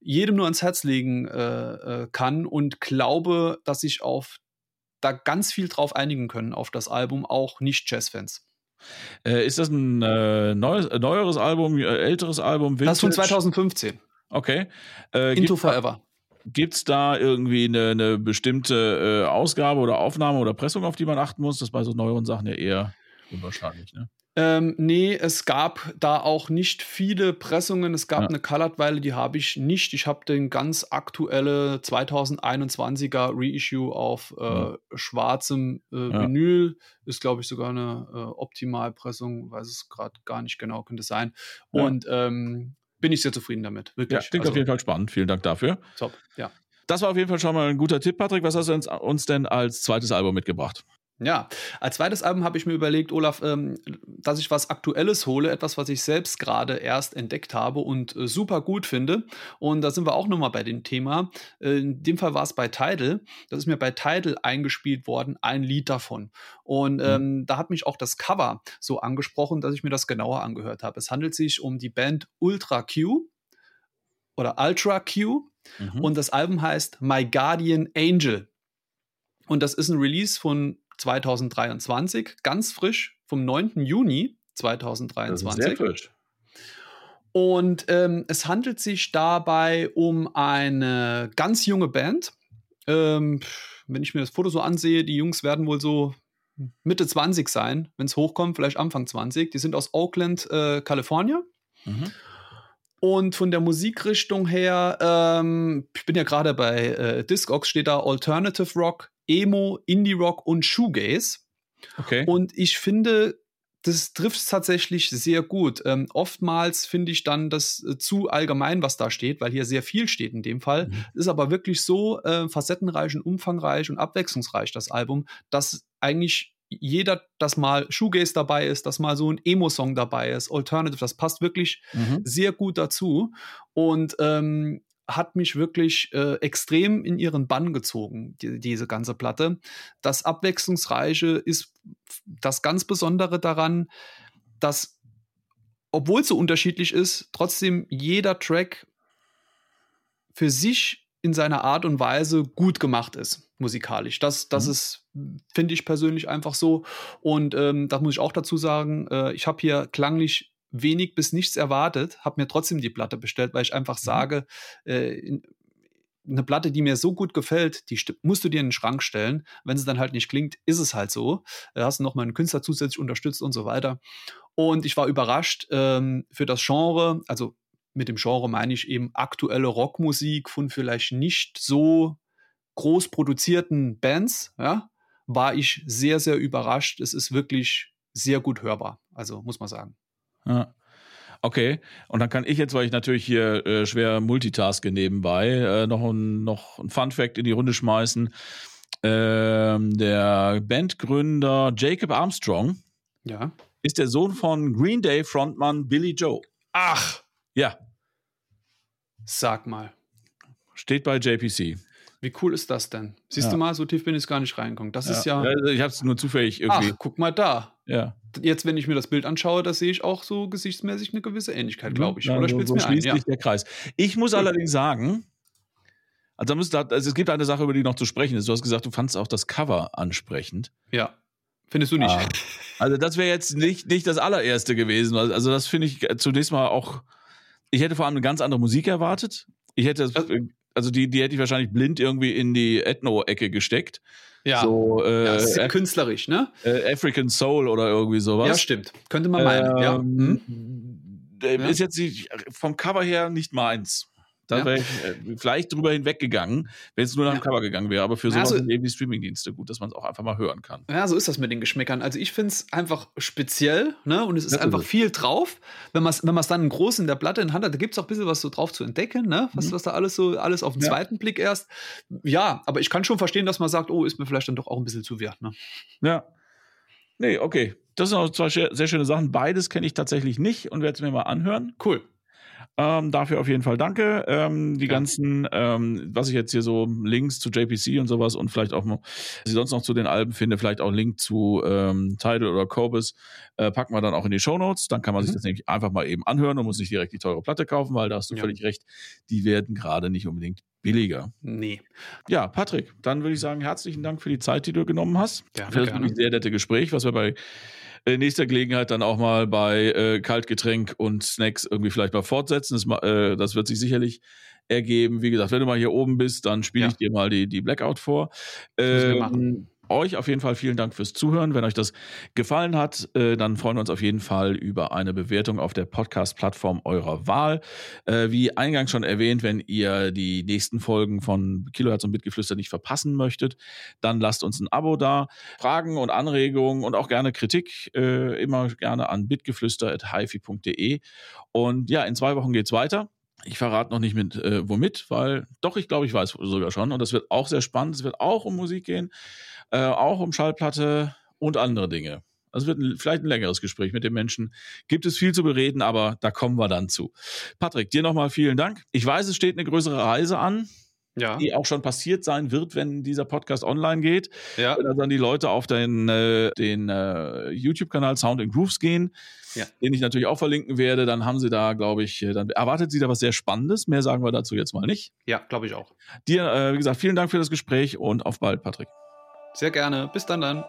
Speaker 1: jedem nur ans Herz legen äh, äh, kann und glaube, dass sich auf da ganz viel drauf einigen können auf das Album, auch nicht Jazzfans.
Speaker 2: Äh, ist das ein äh, neues, äh, neueres Album, äh, älteres Album?
Speaker 1: Das ist von
Speaker 2: Vintage?
Speaker 1: 2015.
Speaker 2: Okay.
Speaker 1: Into Forever.
Speaker 2: Gibt es da irgendwie eine, eine bestimmte Ausgabe oder Aufnahme oder Pressung, auf die man achten muss? Das ist bei so neueren Sachen ja eher unwahrscheinlich. Ne?
Speaker 1: Ähm, nee, es gab da auch nicht viele Pressungen. Es gab
Speaker 2: Ja.
Speaker 1: eine Colored-Weile, die habe ich nicht. Ich habe den ganz aktuelle 2021er Reissue auf äh,
Speaker 2: Ja.
Speaker 1: schwarzem äh,
Speaker 2: Ja.
Speaker 1: Vinyl. Ist, glaube ich, sogar eine äh, Optimalpressung, weiß es gerade gar nicht genau, könnte sein. Und ähm, bin ich sehr zufrieden damit, wirklich.
Speaker 2: klingt auf jeden Fall spannend. Vielen Dank dafür.
Speaker 1: top, ja.
Speaker 2: Das war auf jeden Fall schon mal ein guter Tipp, Patrick. Was hast du uns- uns denn als zweites Album mitgebracht?
Speaker 1: Ja, als zweites Album habe ich mir überlegt, Olaf, ähm, dass ich was Aktuelles hole, etwas, was ich selbst gerade erst entdeckt habe und äh, super gut finde. Und da sind wir auch nochmal bei dem Thema. Äh, in dem Fall war es bei Tidal. Das ist mir bei Tidal eingespielt worden, ein Lied davon. Und ähm, da hat mich auch das Cover so angesprochen, dass ich mir das genauer angehört habe. Es handelt sich um die Band Ultra Q oder Ultra Q.
Speaker 2: Mhm.
Speaker 1: Und das Album heißt My Guardian Angel. Und das ist ein Release von 2023, ganz frisch, vom 9. Juni 2023.
Speaker 2: frisch.
Speaker 1: Und ähm, es handelt sich dabei um eine ganz junge Band. Ähm, wenn ich mir das Foto so ansehe, die Jungs werden wohl so Mitte 20 sein, wenn es hochkommt, vielleicht Anfang 20. Die sind aus Oakland, äh, Kalifornien.
Speaker 2: Mhm.
Speaker 1: Und von der Musikrichtung her, ähm, ich bin ja gerade bei äh, Discogs, steht da Alternative Rock, Emo, Indie Rock und Shoegaze.
Speaker 2: Okay.
Speaker 1: Und ich finde, das trifft es tatsächlich sehr gut. Ähm, oftmals finde ich dann das äh, zu allgemein, was da steht, weil hier sehr viel steht in dem Fall.
Speaker 2: Mhm.
Speaker 1: Ist aber wirklich so äh, facettenreich und umfangreich und abwechslungsreich, das Album, dass eigentlich jeder, dass mal Shoegaze dabei ist, dass mal so ein Emo-Song dabei ist, Alternative, das passt wirklich
Speaker 2: Mhm.
Speaker 1: sehr gut dazu und ähm, hat mich wirklich äh, extrem in ihren Bann gezogen, die, diese ganze Platte. Das Abwechslungsreiche ist das ganz Besondere daran, dass, obwohl es so unterschiedlich ist, trotzdem jeder Track für sich in seiner Art und Weise gut gemacht ist, musikalisch. Das, das
Speaker 2: Mhm.
Speaker 1: ist, finde ich persönlich einfach so. Und ähm, das muss ich auch dazu sagen, äh, ich habe hier klanglich wenig bis nichts erwartet, habe mir trotzdem die Platte bestellt, weil ich einfach sage, äh, in, eine Platte, die mir so gut gefällt, die musst du dir in den Schrank stellen. Wenn sie dann halt nicht klingt, ist es halt so. Da hast du noch mal einen Künstler zusätzlich unterstützt und so weiter. Und ich war überrascht ähm, für das Genre, also mit dem Genre meine ich eben aktuelle Rockmusik von vielleicht nicht so groß produzierten Bands, ja, war ich sehr, sehr überrascht. Es ist wirklich sehr gut hörbar, also muss man sagen.
Speaker 2: Ja. Okay, und dann kann ich jetzt, weil ich natürlich hier äh, schwer multitaske nebenbei, äh, noch, ein, noch ein Fun Fact in die Runde schmeißen. Ähm, der Bandgründer Jacob Armstrong
Speaker 1: Ja.
Speaker 2: ist der Sohn von Green Day Frontmann Billy Joe.
Speaker 1: Ach,
Speaker 2: Ja,
Speaker 1: sag mal.
Speaker 2: steht bei JPC.
Speaker 1: Wie cool ist das denn? Siehst
Speaker 2: Ja.
Speaker 1: du mal, so tief bin ich gar nicht reingekommen. Das ist ja.
Speaker 2: Also ich habe es nur zufällig irgendwie.
Speaker 1: Ach, guck mal da.
Speaker 2: Ja.
Speaker 1: Jetzt, wenn ich mir das Bild anschaue, da sehe ich auch so gesichtsmäßig eine gewisse Ähnlichkeit, glaube ich.
Speaker 2: Ja,
Speaker 1: Oder
Speaker 2: so,
Speaker 1: spielst
Speaker 2: so
Speaker 1: mir ein?
Speaker 2: schließt
Speaker 1: Ja.
Speaker 2: sich der Kreis. Ich muss allerdings sagen, also, da also es gibt eine Sache, über die noch zu sprechen ist. Du hast gesagt, du fandst auch das Cover ansprechend.
Speaker 1: ja. Findest du nicht?
Speaker 2: Ah. Also das wäre jetzt nicht, nicht das allererste gewesen. Also das finde ich zunächst mal auch, ich hätte vor allem eine ganz andere Musik erwartet. Ich hätte, das,
Speaker 1: Also-
Speaker 2: die, die hätte ich wahrscheinlich blind irgendwie in die Ethno-Ecke gesteckt.
Speaker 1: Ja.
Speaker 2: So äh,
Speaker 1: ja,
Speaker 2: Af
Speaker 1: künstlerisch, ne?
Speaker 2: äh, African Soul oder irgendwie sowas.
Speaker 1: Ja, stimmt. Könnte man meinen. ja. Hm?
Speaker 2: Ähm, äh,
Speaker 1: Ja.
Speaker 2: Ist jetzt nicht, vom Cover her nicht meins. Da
Speaker 1: Ja.
Speaker 2: wäre ich äh, vielleicht drüber hinweggegangen, wenn es nur nach dem
Speaker 1: Ja.
Speaker 2: Cover gegangen wäre. Aber für sowas
Speaker 1: also-
Speaker 2: sind eben die Streamingdienste gut, dass man es auch einfach mal hören kann.
Speaker 1: Ja, so ist das mit den Geschmäckern. Also ich finde es einfach speziell, ne? Und es ist
Speaker 2: Das ist
Speaker 1: einfach
Speaker 2: es.
Speaker 1: viel drauf. Wenn man es wenn man's dann groß in der Platte in Hand hat, da gibt es auch ein bisschen was so drauf zu entdecken, ne? Was,
Speaker 2: Mhm.
Speaker 1: was da alles so, alles auf den
Speaker 2: Ja.
Speaker 1: zweiten Blick erst. Ja, aber ich kann schon verstehen, dass man sagt, oh, ist mir vielleicht dann doch auch ein bisschen zu wert, ne?
Speaker 2: Ja. Nee, okay. Das sind auch zwei sehr schöne Sachen. Beides kenne ich tatsächlich nicht und werde es mir mal anhören.
Speaker 1: Cool.
Speaker 2: Ähm, dafür auf jeden Fall danke. Ähm, die
Speaker 1: Ja.
Speaker 2: ganzen, ähm, was ich jetzt hier so Links zu JPC und sowas und vielleicht auch noch, was ich sonst noch zu den Alben finde, vielleicht auch Link zu ähm, Tidal oder Cobus, äh, packen wir dann auch in die Shownotes. Dann kann man sich
Speaker 1: Mhm.
Speaker 2: das nämlich einfach mal eben anhören und muss nicht direkt die teure Platte kaufen, weil da hast du
Speaker 1: Ja.
Speaker 2: völlig recht. Die werden gerade nicht unbedingt billiger.
Speaker 1: Nee.
Speaker 2: Ja, Patrick, dann würde ich sagen, herzlichen Dank für die Zeit, die du genommen hast.
Speaker 1: Gerne,
Speaker 2: für das
Speaker 1: gerne.
Speaker 2: wirklich sehr nette Gespräch, was wir bei äh, nächster Gelegenheit dann auch mal bei äh, Kaltgetränk und Snacks irgendwie vielleicht mal fortsetzen. Das, äh, das wird sich sicherlich ergeben. Wie gesagt, wenn du mal hier oben bist, dann spiele
Speaker 1: Ja.
Speaker 2: ich dir mal die, die Blackout vor. Ähm,
Speaker 1: machen.
Speaker 2: Euch auf jeden Fall vielen Dank fürs Zuhören. Wenn euch das gefallen hat, äh, dann freuen wir uns auf jeden Fall über eine Bewertung auf der Podcast-Plattform eurer Wahl. Äh, wie eingangs schon erwähnt, wenn ihr die nächsten Folgen von Kilohertz und Bitgeflüster nicht verpassen möchtet, dann lasst uns ein Abo da. Fragen und Anregungen und auch gerne Kritik äh, immer gerne an bitgeflüster.hifi.de. Und ja, in zwei Wochen geht's weiter. Ich verrate noch nicht mit äh, womit, weil doch, ich glaube, ich weiß sogar schon. Und das wird auch sehr spannend. Es wird auch um Musik gehen, äh, auch um Schallplatte und andere Dinge. Also wird ein, vielleicht ein längeres Gespräch mit den Menschen. Gibt es viel zu bereden, aber da kommen wir dann zu. Patrick, dir nochmal vielen Dank. Ich weiß, es steht eine größere Reise an ja. die auch schon passiert sein wird, wenn dieser Podcast online geht. Ja. Wenn dann die Leute auf den, äh, den äh, YouTube-Kanal Sound and Grooves gehen, ja. den ich natürlich auch verlinken werde, dann haben sie da, glaube ich, äh, dann erwartet sie da was sehr Spannendes. Mehr sagen wir dazu jetzt mal nicht.
Speaker 1: Ja, glaube ich auch.
Speaker 2: Dir, äh, wie gesagt, vielen Dank für das Gespräch und auf bald, Patrick.
Speaker 1: Sehr gerne. Bis dann dann.